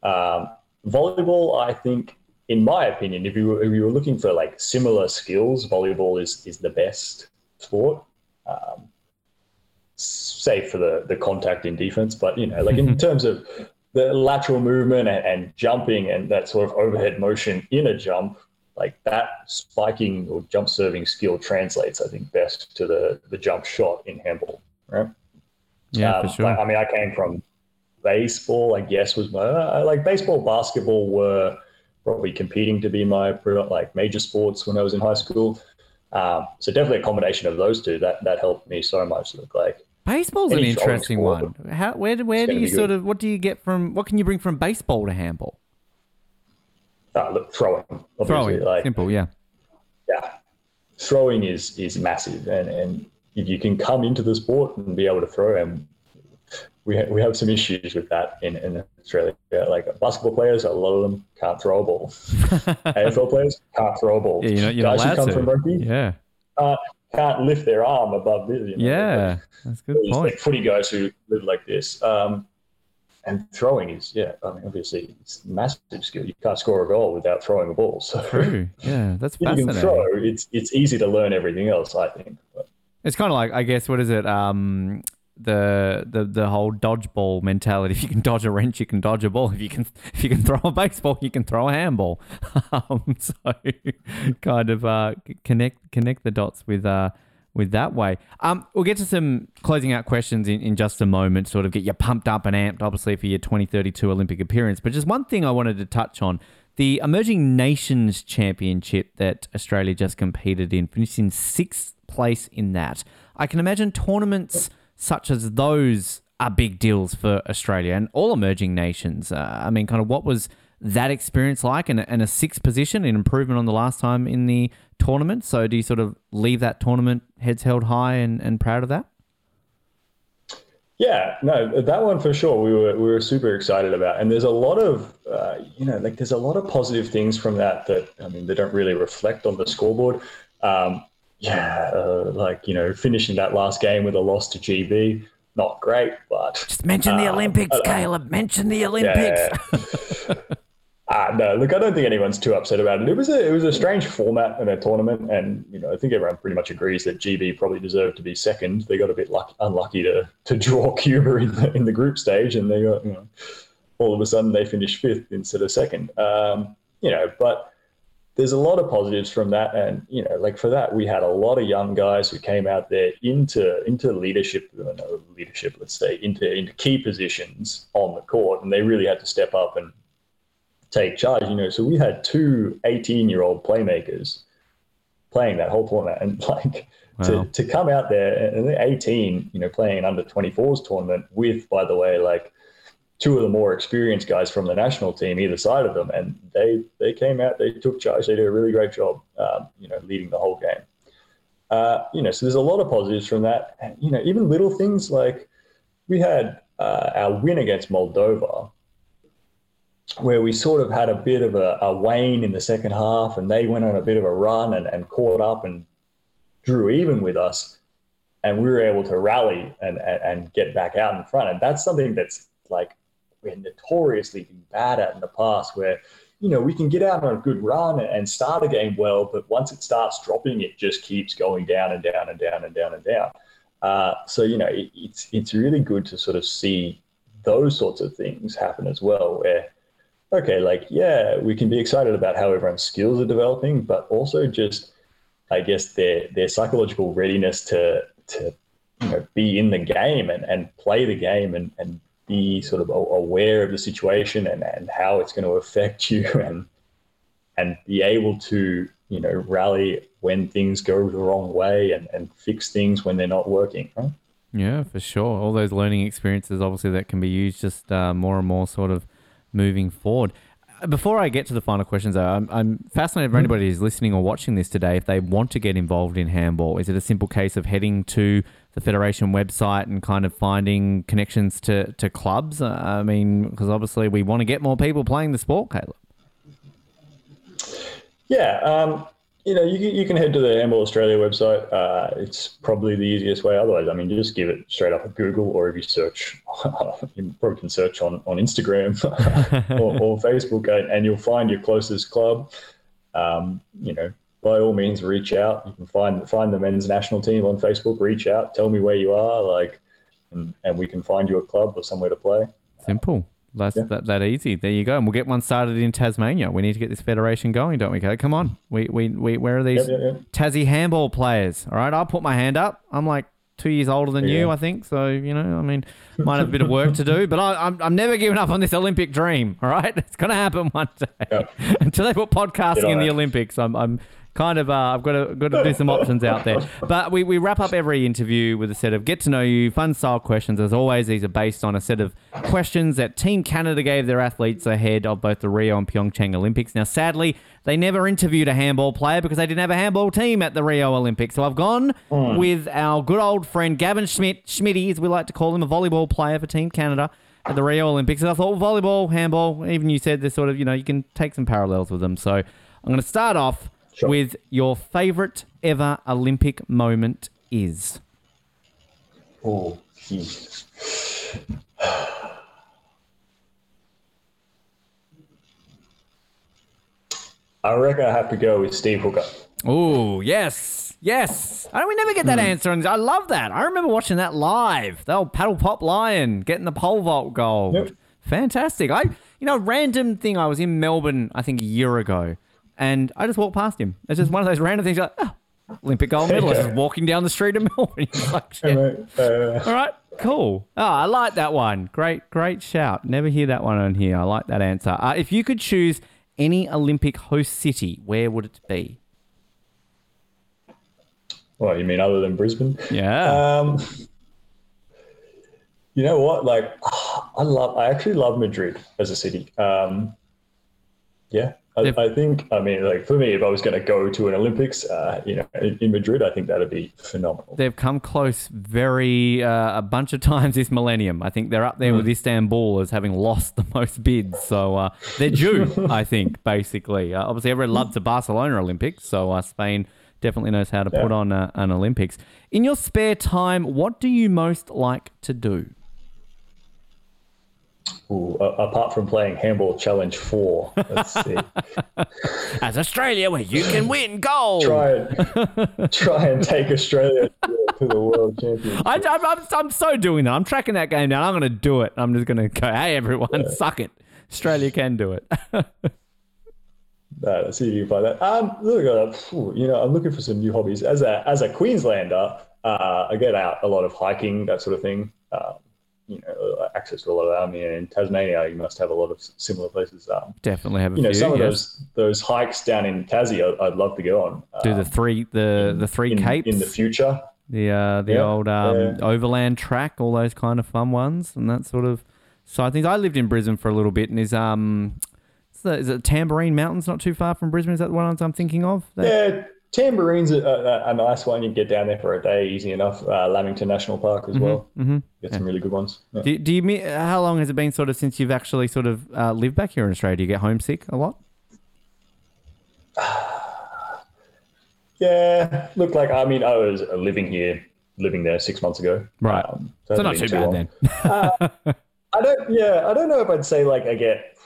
Um, volleyball, I think, in my opinion, if you were, if you were looking for like similar skills, volleyball is is the best sport. Um, save for the the contact in defense, but you know, like in terms of the lateral movement and, and, jumping and that sort of overhead motion in a jump, like that spiking or jump serving skill translates, I think, best to the the jump shot in handball, right? Yeah, um, for sure. I mean, I came from baseball, I guess, was my I, like baseball, basketball were probably competing to be my like major sports when I was in high school. Um, so definitely a combination of those two that that helped me so much. Look like Baseball's an interesting one. How where where do you sort of what do you get from what can you bring from baseball to handball? Uh, look, throwing. Throwing, like, simple, yeah. Yeah, throwing is is massive, and and if you can come into the sport and be able to throw, and we ha- we have some issues with that in, in Australia. Like basketball players, a lot of them can't throw a ball. AFL players can't throw a ball. Yeah, you're not, you're Guys who come to. from rugby, yeah, uh, can't lift their arm above this. You know? Yeah, that's good point. Like footy guys who live like this. Um, and throwing is, yeah, I mean, obviously, it's massive skill. You can't score a goal without throwing a ball. So, True. Yeah, that's fascinating. You can throw. It's it's easy to learn everything else. I think. But. It's kind of like, I guess, what is it? Um, the the the whole dodgeball mentality. If you can dodge a wrench, you can dodge a ball. If you can if you can throw a baseball, you can throw a handball. Um, so kind of uh, connect connect the dots with uh, with that way. Um, we'll get to some closing out questions in, in just a moment. Sort of get you pumped up and amped, obviously for your 2032 Olympic appearance. But just one thing I wanted to touch on. The Emerging Nations Championship that Australia just competed in, finished in sixth place in that. I can imagine tournaments such as those are big deals for Australia and all emerging nations. Uh, I mean, kind of what was that experience like and, and a sixth position, an improvement on the last time in the tournament? So do you sort of leave that tournament heads held high and, and proud of that? Yeah, no, that one for sure. We were we were super excited about, and there's a lot of uh, you know like there's a lot of positive things from that that I mean they don't really reflect on the scoreboard. Um, yeah, uh, like you know, finishing that last game with a loss to GB, not great, but just mention the uh, Olympics, Caleb. Mention the Olympics. Yeah. uh, no, look, I don't think anyone's too upset about it. It was a it was a strange format in a tournament, and you know, I think everyone pretty much agrees that GB probably deserved to be second. They got a bit luck, unlucky to to draw Cuba in the, in the group stage, and they got you know, all of a sudden they finished fifth instead of second. Um, you know, but there's a lot of positives from that. And you know like for that we had a lot of young guys who came out there into into leadership no, leadership let's say into into key positions on the court. And they really had to step up and take charge you know. So we had two 18 year old playmakers playing that whole tournament and like wow. to, to come out there and they're 18 you know playing an under 24s tournament with by the way like two of the more experienced guys from the national team either side of them, and they they came out, they took charge, they did a really great job, um, you know, leading the whole game. Uh, you know, so there's a lot of positives from that. And, you know, even little things like we had uh, our win against Moldova, where we sort of had a bit of a, a, wane in the second half, and they went on a bit of a run and, and caught up and drew even with us. And we were able to rally and, and, and get back out in front. And that's something that's like we're notoriously been bad at in the past, where you know we can get out on a good run and start a game well, but once it starts dropping, it just keeps going down and down and down and down and down. Uh, so you know it, it's it's really good to sort of see those sorts of things happen as well, where okay, like yeah, we can be excited about how everyone's skills are developing, but also just I guess their their psychological readiness to to you know be in the game and, and play the game and, and be sort of aware of the situation and, and how it's going to affect you and and be able to you know rally when things go the wrong way and, and fix things when they're not working right? yeah for sure all those learning experiences obviously that can be used just uh, more and more sort of moving forward before I get to the final questions, though, I'm, I'm fascinated for mm-hmm. anybody who's listening or watching this today. If they want to get involved in handball, is it a simple case of heading to the federation website and kind of finding connections to to clubs? Uh, I mean, because obviously we want to get more people playing the sport, Caleb. Yeah, um, you know, you, can- you can head to the Handball Australia website. Uh, it's probably the easiest way. Otherwise, I mean, you just give it straight up at Google, or if you search, you probably can search on, on Instagram or, or Facebook, and, and you'll find your closest club. Um, you know, by all means, reach out. You can find find the men's national team on Facebook. Reach out, tell me where you are, like, and, and we can find you a club or somewhere to play. Simple. That's that, that easy. There you go. And we'll get one started in Tasmania. We need to get this federation going, don't we? Okay, come on. We we, we where are these yep. Tassie handball players? All right, I'll put my hand up. I'm like two years older than you, I think. So you know, I mean, might have a bit of work to do, but I, I'm I'm never giving up on this Olympic dream. All right, it's gonna happen one day. Until they put podcasting in the. Olympics, I'm I'm kind of uh, I've got to got to do some options out there. But we, we wrap up every interview with a set of get to know you, fun style questions. As always, these are based on a set of questions that Team Canada gave their athletes ahead of both the Rio and Pyeongchang Olympics. Now, sadly, they never interviewed a handball player because they didn't have a handball team at the Rio Olympics. So I've gone with our good old friend Gavin Schmitt, Schmitty, as we like to call him, a volleyball player for Team Canada at the Rio Olympics. And I thought well, volleyball, handball, even you said there's sort of, you know, you can take some parallels with them. So I'm going to start off Sure. with your favorite ever Olympic moment is. Oh. I reckon I have to go with Steve Hooker. Oh, yes. Yes. I we never get that hmm. answer. And I love that. I remember watching that live. The old paddle pop lion getting the pole vault gold. Yep. Fantastic. I, you know, random thing. I was in Melbourne, I think a year ago, and I just walked past him. It's just one of those random things. Like, oh, Olympic gold medalist is walking down the street in Melbourne. Like, shit. Uh, All right, cool. Oh, I like that one. Great, great shout. Never hear that one on here. I like that answer. Uh, if you could choose any Olympic host city, where would it be? well, you mean other than Brisbane? Yeah. Um, you know what? Like, I love. I actually love Madrid as a city. Um, yeah, I, I think. I mean, like for me, if I was going to go to an Olympics, uh, you know, in, in Madrid, I think that'd be phenomenal. They've come close very uh, a bunch of times this millennium. I think they're up there with Istanbul as having lost the most bids. So uh, they're due, I think, basically. Uh, obviously, everyone loves the Barcelona Olympics, so uh, Spain definitely knows how to put on uh, an Olympics. In your spare time, what do you most like to do? Ooh, apart from playing Handball Challenge Four, let's see. As Australia, where you can win gold. try and try and take Australia to, to the World Championship. I, I'm, I'm, I'm so doing that. I'm tracking that game down. I'm going to do it. I'm just going to go, hey, everyone, suck it. Australia can do it. No, let's see if you can find that. Um, look, uh, you know, I'm looking for some new hobbies. As a as a Queenslander, uh, I get out a lot of hiking, that sort of thing. Um, you know, access to a lot of them. I mean, in Tasmania, you must have a lot of similar places. Um, Definitely have a you know, few. some of yes. those those hikes down in Tassie, I- I'd love to go on. do Um, the three the the three in, capes in the future. the uh, the Yeah, old um, yeah. overland track all those kind of fun ones and that sort of so I think I lived in Brisbane for a little bit and is um is it, is it Tamborine Mountains not too far from Brisbane is that the one I'm thinking of That- Yeah, Tamborine's a, a, a nice one. You can get down there for a day, easy enough. Uh, Lamington National Park as well. Mm-hmm. Get some really good ones. Yeah. do, do you mean how long has it been sort of since you've actually sort of uh, lived back here in Australia do you get homesick a lot Yeah, look like I mean I was living here, living there six months ago. Right. Um, so it not hasn't too bad long. then I don't. Yeah, I don't know if I'd say like I get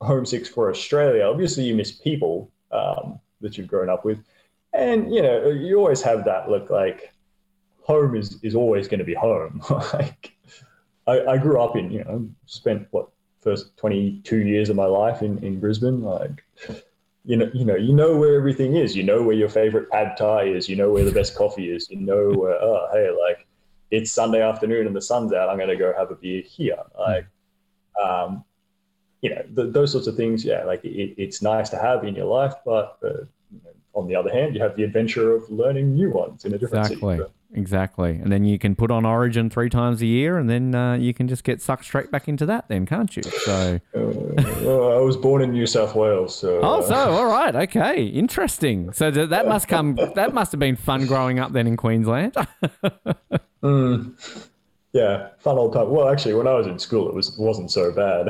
homesick for Australia. Obviously, you miss people um, that you've grown up with, and you know you always have that look like home is is always going to be home. like I, I grew up in you know spent what first twenty two years of my life in in Brisbane like. You know, you know, you know where everything is. You know where your favorite pad thai is. You know where the best coffee is. You know where, oh, hey, like it's Sunday afternoon and the sun's out. I'm going to go have a beer here. Like, um, you know, th- those sorts of things. Yeah, like it, it's nice to have in your life, but uh, you know, on the other hand, you have the adventure of learning new ones in a different exactly city. exactly and then you can put on Origin three times a year and then uh, you can just get sucked straight back into that then can't you so Well, I was born in New South Wales, so Oh, uh, so all right, okay, interesting. So th- that must come. That must have been fun growing up then in Queensland. yeah, yeah, fun old time. Well, actually, when I was in school, it was wasn't so bad.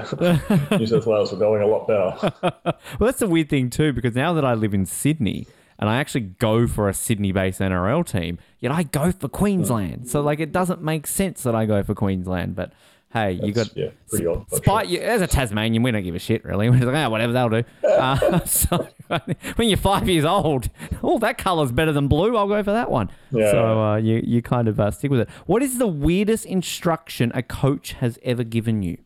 New South Wales were going a lot better. well, that's the weird thing too, because now that I live in Sydney and I actually go for a Sydney-based NRL team, yet I go for Queensland. Hmm. So like, it doesn't make sense that I go for Queensland, but. Hey, you got yeah, pretty odd, but Spite you as a Tasmanian, we don't give a shit really. We're just like, ah, whatever, that'll do. Uh, so when you're five years old, oh, that colour's better than blue. I'll go for that one. Yeah. So uh, you you kind of uh, stick with it. What is the weirdest instruction a coach has ever given you?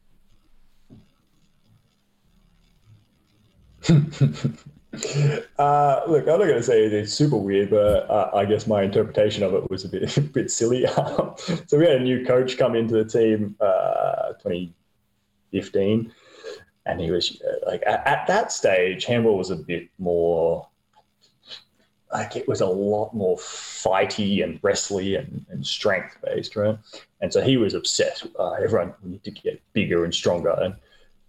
Uh, look, I'm not going to say it's super weird, but uh, I guess my interpretation of it was a bit, a bit silly. so we had a new coach come into the team, uh, 2015, and he was uh, like, at, at that stage, handball was a bit more, like it was a lot more fighty and wrestly and, and strength based, right? And so he was obsessed. Uh, everyone we need to get bigger and stronger. And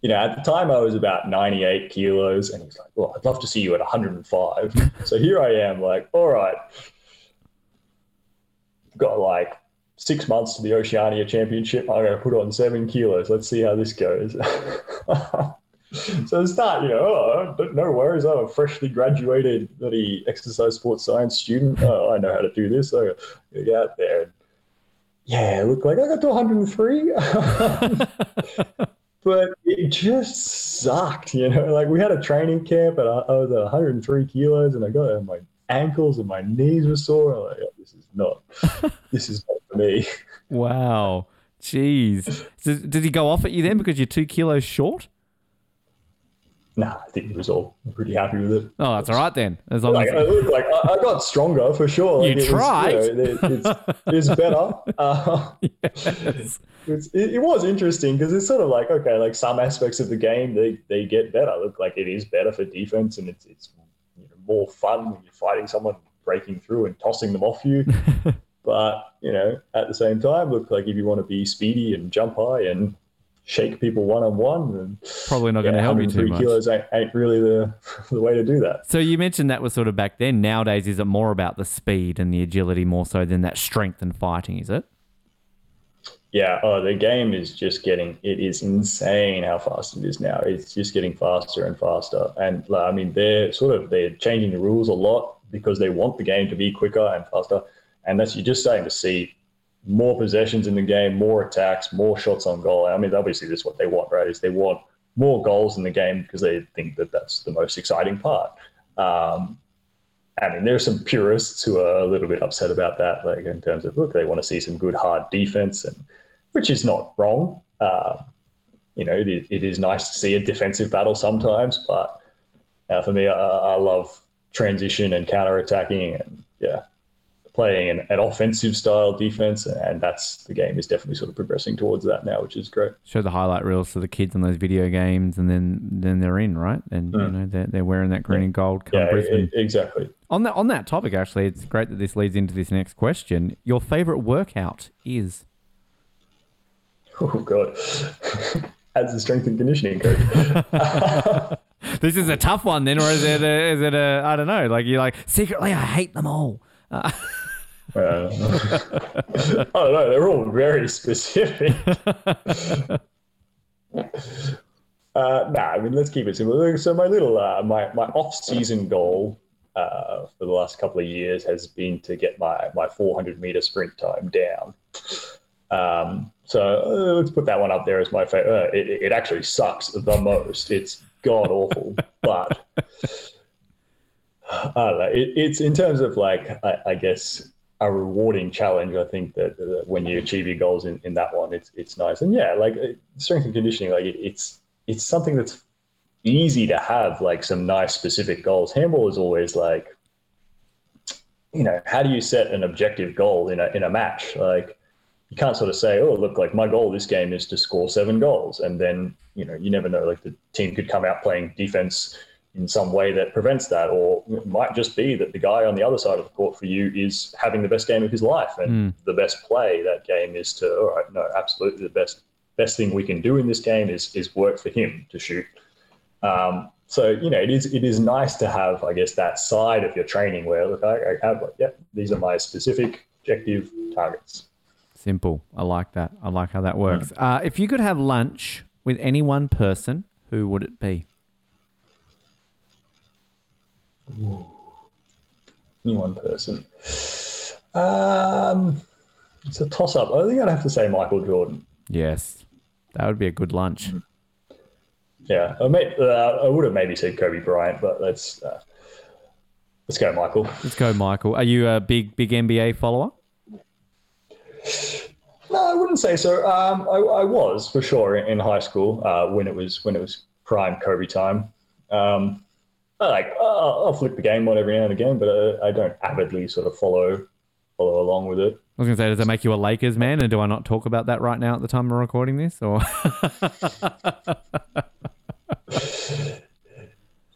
you know, at the time I was about 98 kilos, and he's like, "Well, I'd love to see you at 105." so here I am, like, "All right, got like six months to the Oceania Championship. I'm going to put on seven kilos. Let's see how this goes." so to start, you know, oh, but no worries. I'm a freshly graduated bloody exercise sports science student. Oh, I know how to do this. So I get out there. And, yeah, look like I got to 103. but it just sucked, you know. Like we had a training camp, and I, I was at 103 kilos, and I got and my ankles and my knees were sore. I'm like, oh, this is not, this is not for me. Wow, jeez. Did, did he go off at you then because you're two kilos short? Nah, I think he was all pretty happy with it. Oh, that's all right then. As long Like, as like I, I got stronger for sure. You Like, it was, tried. know, it- it's, it's better. Uh, it's, it, it was interesting because it's sort of like okay, like some aspects of the game they, they get better. Look like it is better for defense and it's it's you know, more fun when you're fighting someone breaking through and tossing them off you. but you know, at the same time, look like if you want to be speedy and jump high and shake people one on one, then probably not going to help you too 103 much. kilos ain't, ain't really the the way to do that. So you mentioned that was sort of back then. Nowadays, is it more about the speed and the agility more so than that strength and fighting? Is it? Yeah, oh, the game is just getting, it is insane how fast it is now. It's just getting faster and faster. And like, I mean, they're sort of, they're changing the rules a lot because they want the game to be quicker and faster. And that's, you're just starting to see more possessions in the game, more attacks, more shots on goal. I mean, obviously this is what they want, right? Is they want more goals in the game because they think that that's the most exciting part. Um, I mean, there are some purists who are a little bit upset about that, like in terms of look, they want to see some good hard defense, and which is not wrong. Uh, you know, it is, it is nice to see a defensive battle sometimes, but uh, for me, I, I love transition and counter attacking, and yeah, playing an, an offensive style defense, and that's the game is definitely sort of progressing towards that now, which is great. Show the highlight reels to the kids on those video games, and then then they're in, right? And you know they're, they're wearing that green and gold. Come Yeah, Brisbane. e- exactly. on that on that topic, actually, it's great that this leads into this next question. Your favorite workout is? Oh god. As a strength and conditioning coach. This is a tough one, then, or is it? A, is it a? I don't know. Like you're like secretly, I hate them all. Uh, I don't know. They're all very specific. uh, nah, I mean, let's keep it simple. So my little, uh, my my off-season goal uh, for the last couple of years has been to get my my 400 meter sprint time down. Um, so uh, let's put that one up there as my favorite. Uh, it, it actually sucks the most. It's god awful, but I don't know. It, it's in terms of like, I, I guess, a rewarding challenge. I think that uh, when you achieve your goals in, in that one, it's it's nice. And yeah, like uh, strength and conditioning, like it, it's it's something that's easy to have like some nice specific goals. Handball is always like, you know, how do you set an objective goal in a in a match? Like you can't sort of say, oh, look, like my goal this game is to score seven goals, and then you know you never know. Like the team could come out playing defense in some way that prevents that, or it might just be that the guy on the other side of the court for you is having the best game of his life, and the best play that game is to, all right, no, absolutely the best best thing we can do in this game is is work for him to shoot. Um, so you know, it is it is nice to have, I guess, that side of your training where look, I, I have like, yeah, these are my specific objective targets. Simple. I like that. I like how that works. Uh, if you could have lunch with any one person, who would it be? Any one person. Um, it's a toss up. I think I'd have to say Michael Jordan. Yes, that would be a good lunch. Yeah, I, may, uh, I would have maybe said Kobe Bryant, but let's uh, let's go, Michael. Let's go, Michael. Are you a big, big NBA follower? No, I wouldn't say so. Um, I, I was for sure in, in high school uh, when it was when it was prime Kobe time. Um, I like I'll, I'll flick the game on every now and again, but uh, I don't avidly sort of follow follow along with it. I was going to say, does that make you a Lakers man? And do I not talk about that right now at the time of recording this? Or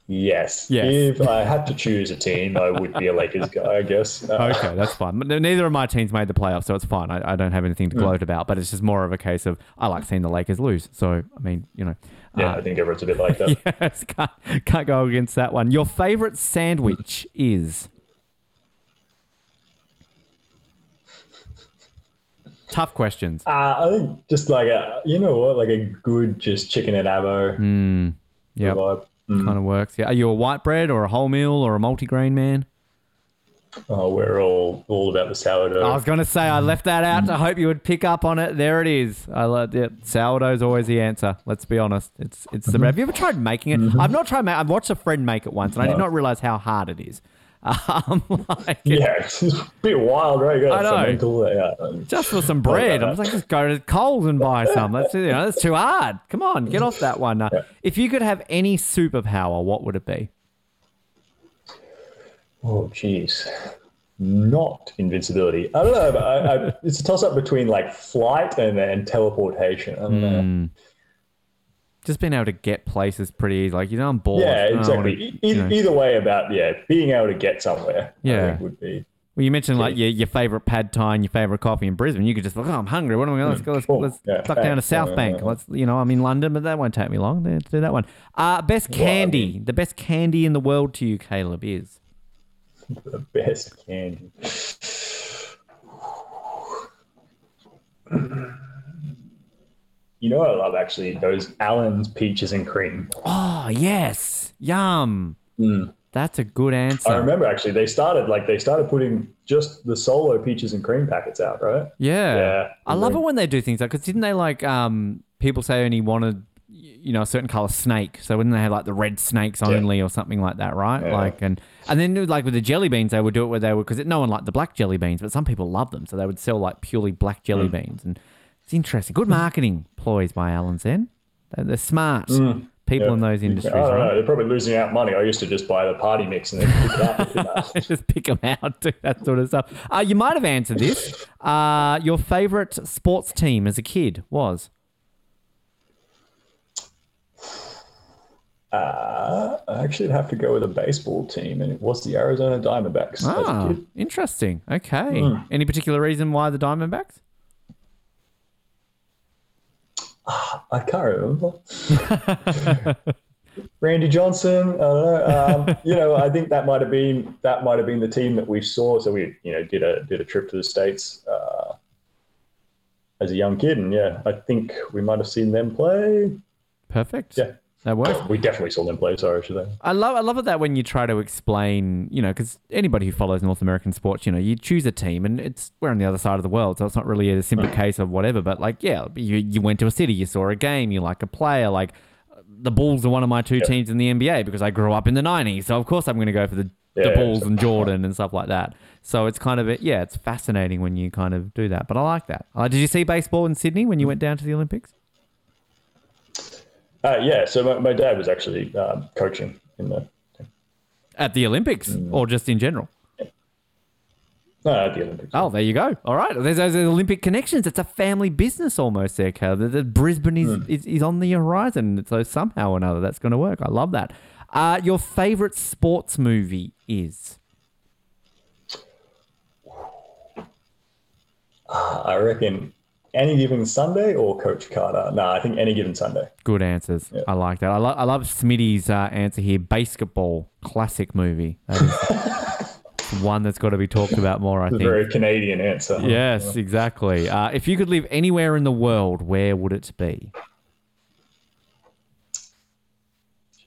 Yes. Yes. If I had to choose a team, I would be a Lakers guy, I guess. Uh, okay, that's fine. But neither of my teams made the playoffs, so it's fine. I, I don't have anything to gloat about. But it's just more of a case of I like seeing the Lakers lose. So I mean, you know, yeah, uh, I think everyone's a bit like that. yes, can't, can't go against that one. Your favorite sandwich is tough questions. Uh, I think just like a, you know what, like a good just chicken and avo Yep, vibe. Mm. kind of works. Yeah, are you a white bread or a wholemeal or a multigrain man? Oh, we're all all about the sourdough. I was going to say I left that out. I hope you would pick up on it. There it is. I love it. Sourdough's always the answer. Let's be honest. It's it's the. Have you ever tried making it? I've not tried. Ma- I've watched a friend make it once, and I did not realize how hard it is. Um, like, yeah, it's a bit wild, right? I know. yeah. just for some bread. I was like, just go to Coles and buy some. That's you know, that's too hard. Come on, get off that one. Uh, If you could have any superpower, what would it be? Oh, jeez. Not invincibility. I don't know. But I, I, it's a toss up between like flight and, and teleportation. I don't know. Just being able to get places pretty easy. Like you know, I'm bored. Yeah, exactly. wanna- E- you know. Either way, about yeah, being able to get somewhere. I Yeah. would be. Well, you mentioned like your, your favorite pad thai and your favorite coffee in Brisbane. You could just look, oh, I'm hungry. What am I going? To let's go. Let's, Cool. let's Yeah, duck down to. South Yeah, Bank. yeah. Let's, you know, I'm in London, but that won't take me long to, to do that one. Uh, best candy, the best candy in the world to you, Caleb, is the best candy. You know what I love actually? Those Allen's peaches and cream. oh yes, yum. That's a good answer. Mm. I remember actually they started like they started putting just the solo peaches and cream packets out, right? Yeah. Yeah. I love it when they do things like because didn't they like um people say only wanted you know a certain color snake so wouldn't they have like the red snakes only or something like that right Yeah. like and and then like with the jelly beans they would do it where they would because no one liked the black jelly beans but some people love them so they would sell like purely black jelly Mm. beans and it's interesting good marketing ploys by Allen's they're, they're smart people Mm. Yeah. in those industries I don't right know. They're probably losing out money. I used to just buy the party mix and then pick up. just pick them out, do that sort of stuff. Uh, you might have answered this. Uh, your favorite sports team as a kid was? Uh, I actually have to go with a baseball team, and it was the Arizona Diamondbacks. Ah, interesting. Okay. Hmm. Any particular reason why the Diamondbacks? I can't remember. Randy Johnson. I don't know. Um, you know, I think that might have been that might have been the team that we saw. So we, you know, did a did a trip to the states uh, as a young kid, and yeah, I think we might have seen them play. Perfect. Yeah. That works. We definitely saw them play. Sorry, should I? I love I love it that when you try to explain, you know, because anybody who follows North American sports, you know, you choose a team and it's we're on the other side of the world, so it's not really a simple case of whatever. But like, yeah, you you went to a city, you saw a game, you like a player, like the Bulls are one of my two teams in the NBA because I grew up in the '90s, so of course I'm going to go for the, the Yeah, Bulls exactly. and Jordan and stuff like that. So it's kind of a, yeah, it's fascinating when you kind of do that. But I like that. Uh, did you see baseball in Sydney when you went down to the Olympics? Uh, yeah. So my, my dad was actually um, coaching in the At the Olympics or just in general? no at the Olympics. Oh, there you go. All right. There's those Olympic connections. It's a family business almost there, Caleb. The, the Brisbane is, is, is on the horizon. So somehow or another, that's going to work. I love that. Uh, your favorite sports movie is? I reckon any given Sunday or Coach Carter. No, I think any given Sunday. Good answers. I like that. I, lo- I love Smitty's uh, answer here. Basketball, classic movie. That one that's got to be talked about more. I think. very Canadian answer. Yes, exactly. Uh, if you could live anywhere in the world, where would it be?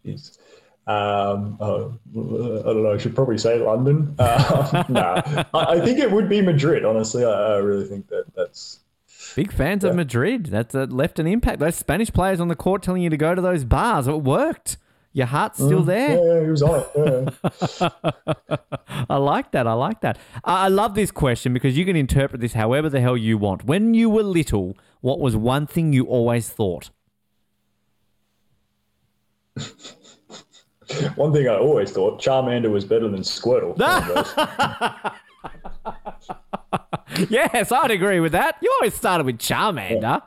Jeez. Um, oh, I don't know. I should probably say London. Uh, nah, I, I think it would be Madrid. Honestly, I, I really think that that's Big fans of Madrid. That's uh, left an impact. Those Spanish players on the court telling you to go to those bars. It worked. Your heart's still there. yeah, yeah, he was on it. Yeah. I like that. I like that. I I love this question because you can interpret this however the hell you want. When you were little, what was one thing you always thought? One thing I always thought: Charmander was better than Squirtle. yes, I'd agree with that. You always started with Charmander.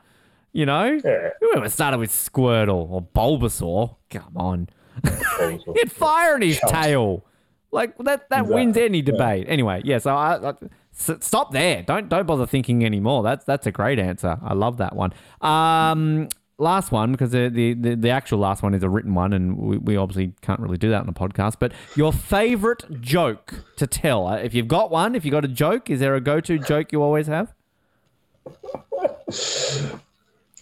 You know? Yeah. You started with Squirtle or Bulbasaur. Come on. He had fire in his tail. Like that that Exactly. wins any debate. Anyway, yeah, so I, I stop there. Don't don't bother thinking anymore. That's that's a great answer. I love that one. Um last one because the, the the actual last one is a written one and we, we obviously can't really do that on a podcast, but your favorite joke to tell. Uh, If you've got one, if you've got a joke, is there a go-to joke you always have?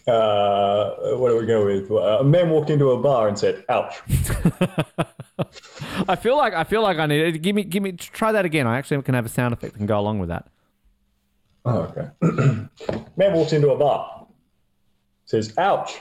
Uh, what do we go with? A man walked into a bar and said, "Ouch." I feel like I feel like I need give me give me try that again. I actually can have a sound effect that can go along with that. Oh, okay. man walks into a bar, says, "Ouch."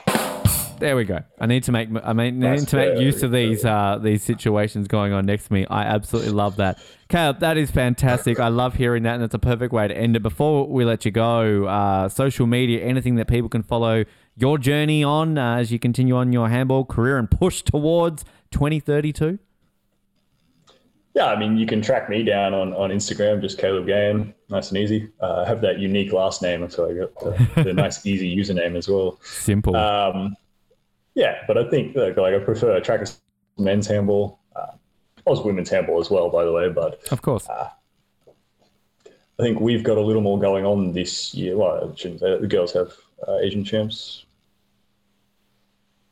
There we go. I need to make I mean need to make use of these uh, these situations going on next to me. I absolutely love that. Caleb, that is fantastic. I love hearing that, and it's a perfect way to end it. Before we let you go, uh, social media, anything that people can follow your journey on uh, as you continue on your handball career and push towards 2032. Yeah, I mean, you can track me down on, on Instagram, just Caleb Gahen, nice and easy. Uh, I have that unique last name, so I got the, the nice, easy username as well. Simple. Um, yeah, but I think like, like I prefer track men's handball. Uh, I was women's handball as well, by the way, but of course. I think we've got a little more going on this year. Well, I shouldn't say that. The girls have uh, Asian champs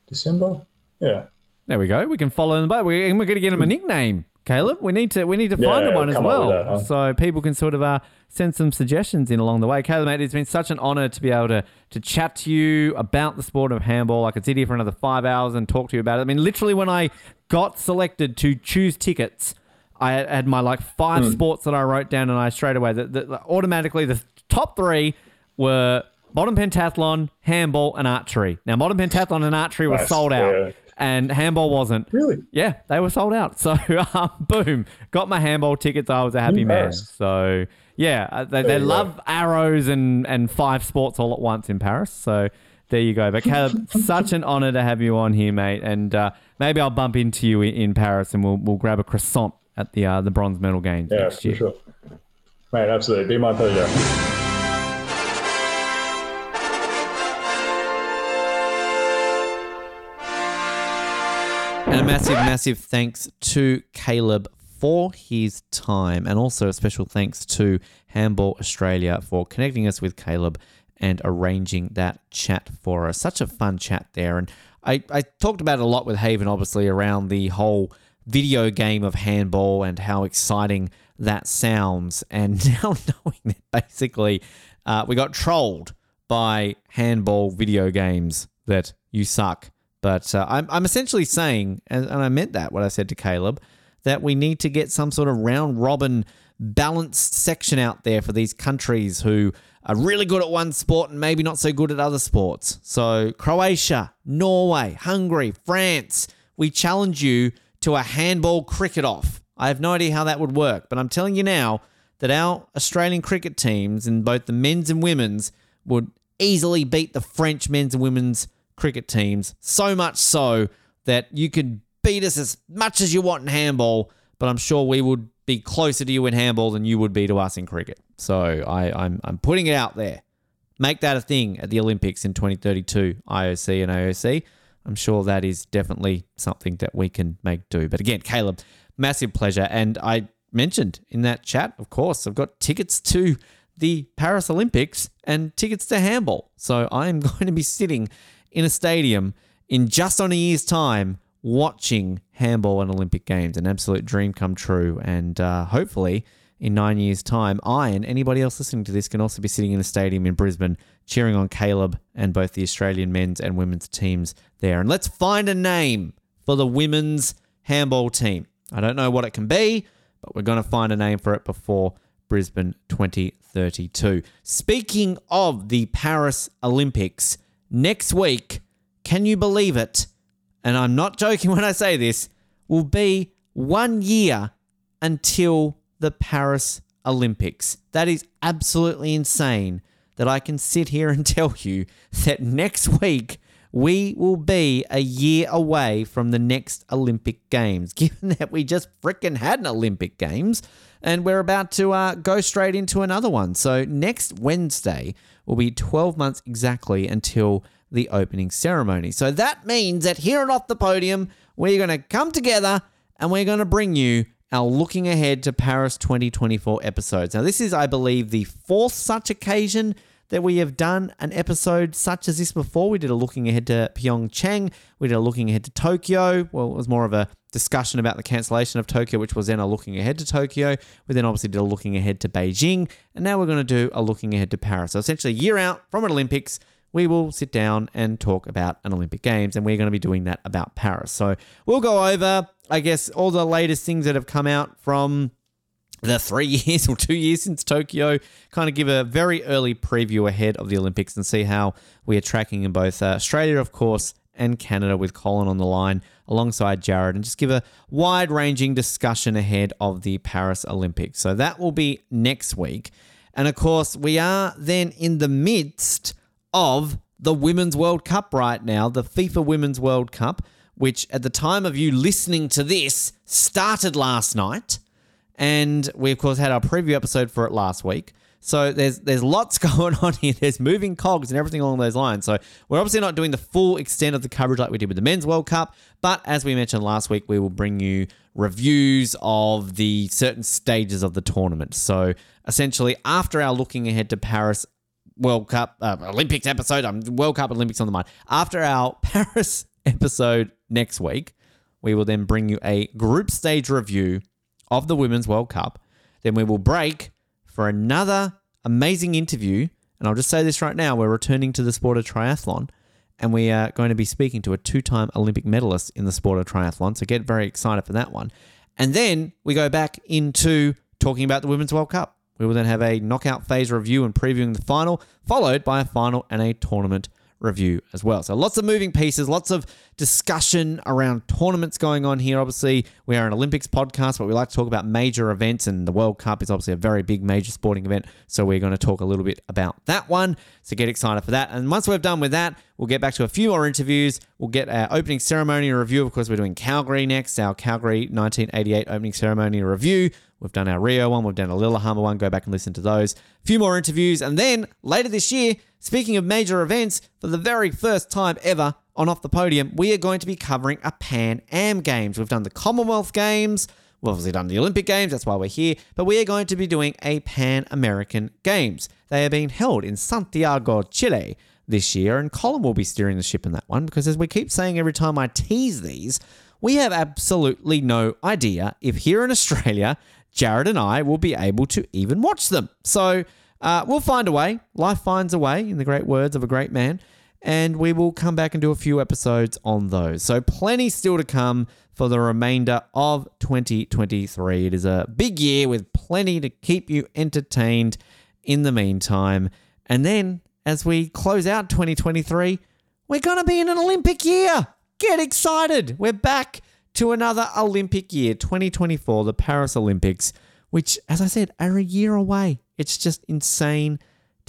December. Yeah. There we go. We can follow them, but we, and we're going to get them a nickname. Caleb, we need to we need to Yeah, find them one as well, that, huh? so people can sort of uh, send some suggestions in along the way. Caleb, mate, it's been such an honour to be able to to chat to you about the sport of handball. I could sit here for another five hours and talk to you about it. I mean, literally, when I got selected to choose tickets, I had, my like five Hmm. sports that I wrote down, and I straight away the, the, automatically the top three were modern pentathlon, handball, and archery. Now, modern pentathlon and archery were Nice, sold out, yeah. And handball wasn't. Really? Yeah, they were sold out. So, um, boom, got my handball tickets. I was a happy man. So, yeah, uh, they, they There you go. love arrows and, and five sports all at once in Paris. So, there you go. But, Caleb, such an honor to have you on here, mate. And uh, maybe I'll bump into you in, in Paris and we'll, we'll grab a croissant at the uh, the bronze medal games Yeah, next for sure. Mate, absolutely. Be my pleasure. And a massive, massive thanks to Caleb for his time, and also a special thanks to Handball Australia for connecting us with Caleb and arranging that chat for us. Such a fun chat there. And I, I talked about it a lot with Haven, obviously, around the whole video game of handball and how exciting that sounds. And now knowing that basically uh, we got trolled by handball video games that you suck. But uh, I'm, I'm essentially saying, and, and I meant that, what I said to Caleb, that we need to get some sort of round robin balanced section out there for these countries who are really good at one sport and maybe not so good at other sports. So, Croatia, Norway, Hungary, France, we challenge you to a handball cricket off. I have no idea how that would work, but I'm telling you now that our Australian cricket teams in both the men's and women's would easily beat the French men's and women's cricket teams. So much so that you can beat us as much as you want in handball, but I'm sure we would be closer to you in handball than you would be to us in cricket. So I, I'm, I'm putting it out there. Make that a thing at the Olympics in 2032, IOC and AOC. I'm sure that is definitely something that we can make do. But again, Caleb, massive pleasure. And I mentioned in that chat, of course, I've got tickets to the Paris Olympics and tickets to handball. So I am going to be sitting in a stadium in just on a year's time watching handball and Olympic Games. An absolute dream come true. And uh, hopefully, in nine years' time, I and anybody else listening to this can also be sitting in a stadium in Brisbane cheering on Caleb and both the Australian men's and women's teams there. And let's find a name for the women's handball team. I don't know what it can be, but we're going to find a name for it before Brisbane 2032. Speaking of the Paris Olympics, next week, can you believe it? And I'm not joking when I say this, will be one year until the Paris Olympics. That is absolutely insane that I can sit here and tell you that next week we will be a year away from the next Olympic Games, given that we just freaking had an Olympic Games and we're about to uh, go straight into another one. So next Wednesday will be 12 months exactly until the opening ceremony. So that means that here at Off the Podium, we're going to come together and we're going to bring you our looking ahead to Paris 2024 episodes. Now, this is, I believe, the fourth such occasion that we have done an episode such as this before. We did a looking ahead to Pyeongchang, we did a looking ahead to Tokyo. Well, it was more of a discussion about the cancellation of Tokyo, which was then a looking ahead to Tokyo. We then obviously did a looking ahead to Beijing, and now we're going to do a looking ahead to Paris. So essentially, a year out from an Olympics, we will sit down and talk about an Olympic Games, and we're going to be doing that about Paris. So we'll go over, I guess, all the latest things that have come out from the three years or two years since Tokyo, kind of give a very early preview ahead of the Olympics and see how we are tracking in both uh, Australia, of course, and Canada with Colin on the line alongside Jared and just give a wide ranging discussion ahead of the Paris Olympics. So that will be next week. And of course, we are then in the midst of the Women's World Cup right now, the FIFA Women's World Cup, which at the time of you listening to this started last night. And we, of course, had our preview episode for it last week. So there's there's lots going on here. There's moving cogs and everything along those lines. So we're obviously not doing the full extent of the coverage like we did with the Men's World Cup, but as we mentioned last week, we will bring you reviews of the certain stages of the tournament. So essentially, after our looking ahead to Paris World Cup uh, Olympics episode, I'm um, World Cup Olympics on the mind. After our Paris episode next week, we will then bring you a group stage review of the Women's World Cup. Then we will break for another amazing interview. And I'll just say this right now we're returning to the sport of triathlon. And we are going to be speaking to a two time Olympic medalist in the sport of triathlon. So get very excited for that one. And then we go back into talking about the Women's World Cup. We will then have a knockout phase review and previewing the final, followed by a final and a tournament review as well. So lots of moving pieces, lots of discussion around tournaments going on here. Obviously, we are an Olympics podcast, but we like to talk about major events, and the World Cup is obviously a very big major sporting event. So we're going to talk a little bit about that one. So get excited for that. And once we're done with that, we'll get back to a few more interviews. We'll get our opening ceremony review. Of course, we're doing Calgary next, our Calgary 1988 opening ceremony review. We've done our Rio one, we've done a Lillehammer one. Go back and listen to those. A few more interviews, and then later this year, Speaking of major events, for the very first time ever on Off the Podium, we are going to be covering a Pan Am Games. We've done the Commonwealth Games, we've obviously done the Olympic Games, that's why we're here, but we are going to be doing a Pan American Games. They are being held in Santiago, Chile this year, and Colin will be steering the ship in that one because, as we keep saying every time I tease these, we have absolutely no idea if here in Australia, Jared and I will be able to even watch them. So, uh, we'll find a way. Life finds a way, in the great words of a great man. And we will come back and do a few episodes on those. So, plenty still to come for the remainder of 2023. It is a big year with plenty to keep you entertained in the meantime. And then, as we close out 2023, we're going to be in an Olympic year. Get excited. We're back to another Olympic year, 2024, the Paris Olympics, which, as I said, are a year away. It's just insane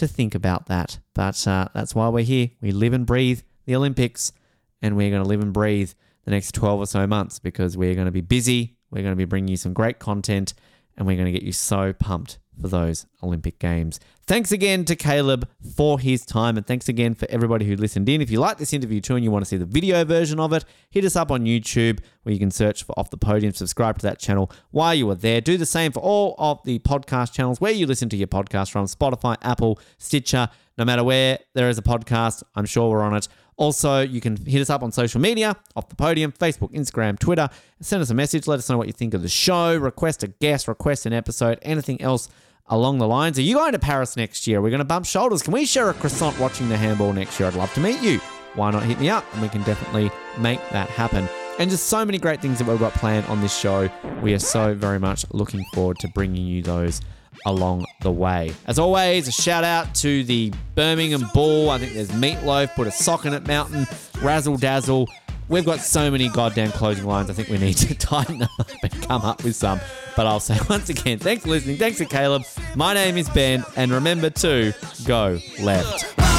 to think about that. But uh, that's why we're here. We live and breathe the Olympics, and we're going to live and breathe the next 12 or so months because we're going to be busy. We're going to be bringing you some great content, and we're going to get you so pumped for those Olympic Games. Thanks again to Caleb for his time, and thanks again for everybody who listened in. If you like this interview too and you want to see the video version of it, hit us up on YouTube where you can search for Off the Podium, subscribe to that channel while you are there. Do the same for all of the podcast channels where you listen to your podcast from Spotify, Apple, Stitcher, No matter where there is a podcast, I'm sure we're on it. Also, you can hit us up on social media, off the podium, Facebook, Instagram, Twitter. Send us a message. Let us know what you think of the show. Request a guest, request an episode, anything else along the lines. Are you going to Paris next year? We're going to bump shoulders. Can we share a croissant watching the handball next year? I'd love to meet you. Why not hit me up and we can definitely make that happen. And just so many great things that we've got planned on this show. We are so very much looking forward to bringing you those along the way. As always, a shout out to the Birmingham Bull. I think there's Meatloaf, put a sock in it, Mountain, Razzle Dazzle. We've got so many goddamn closing lines. I think we need to tighten them up and come up with some. But I'll say once again, thanks for listening. Thanks to Caleb. My name is Ben. And remember to go left.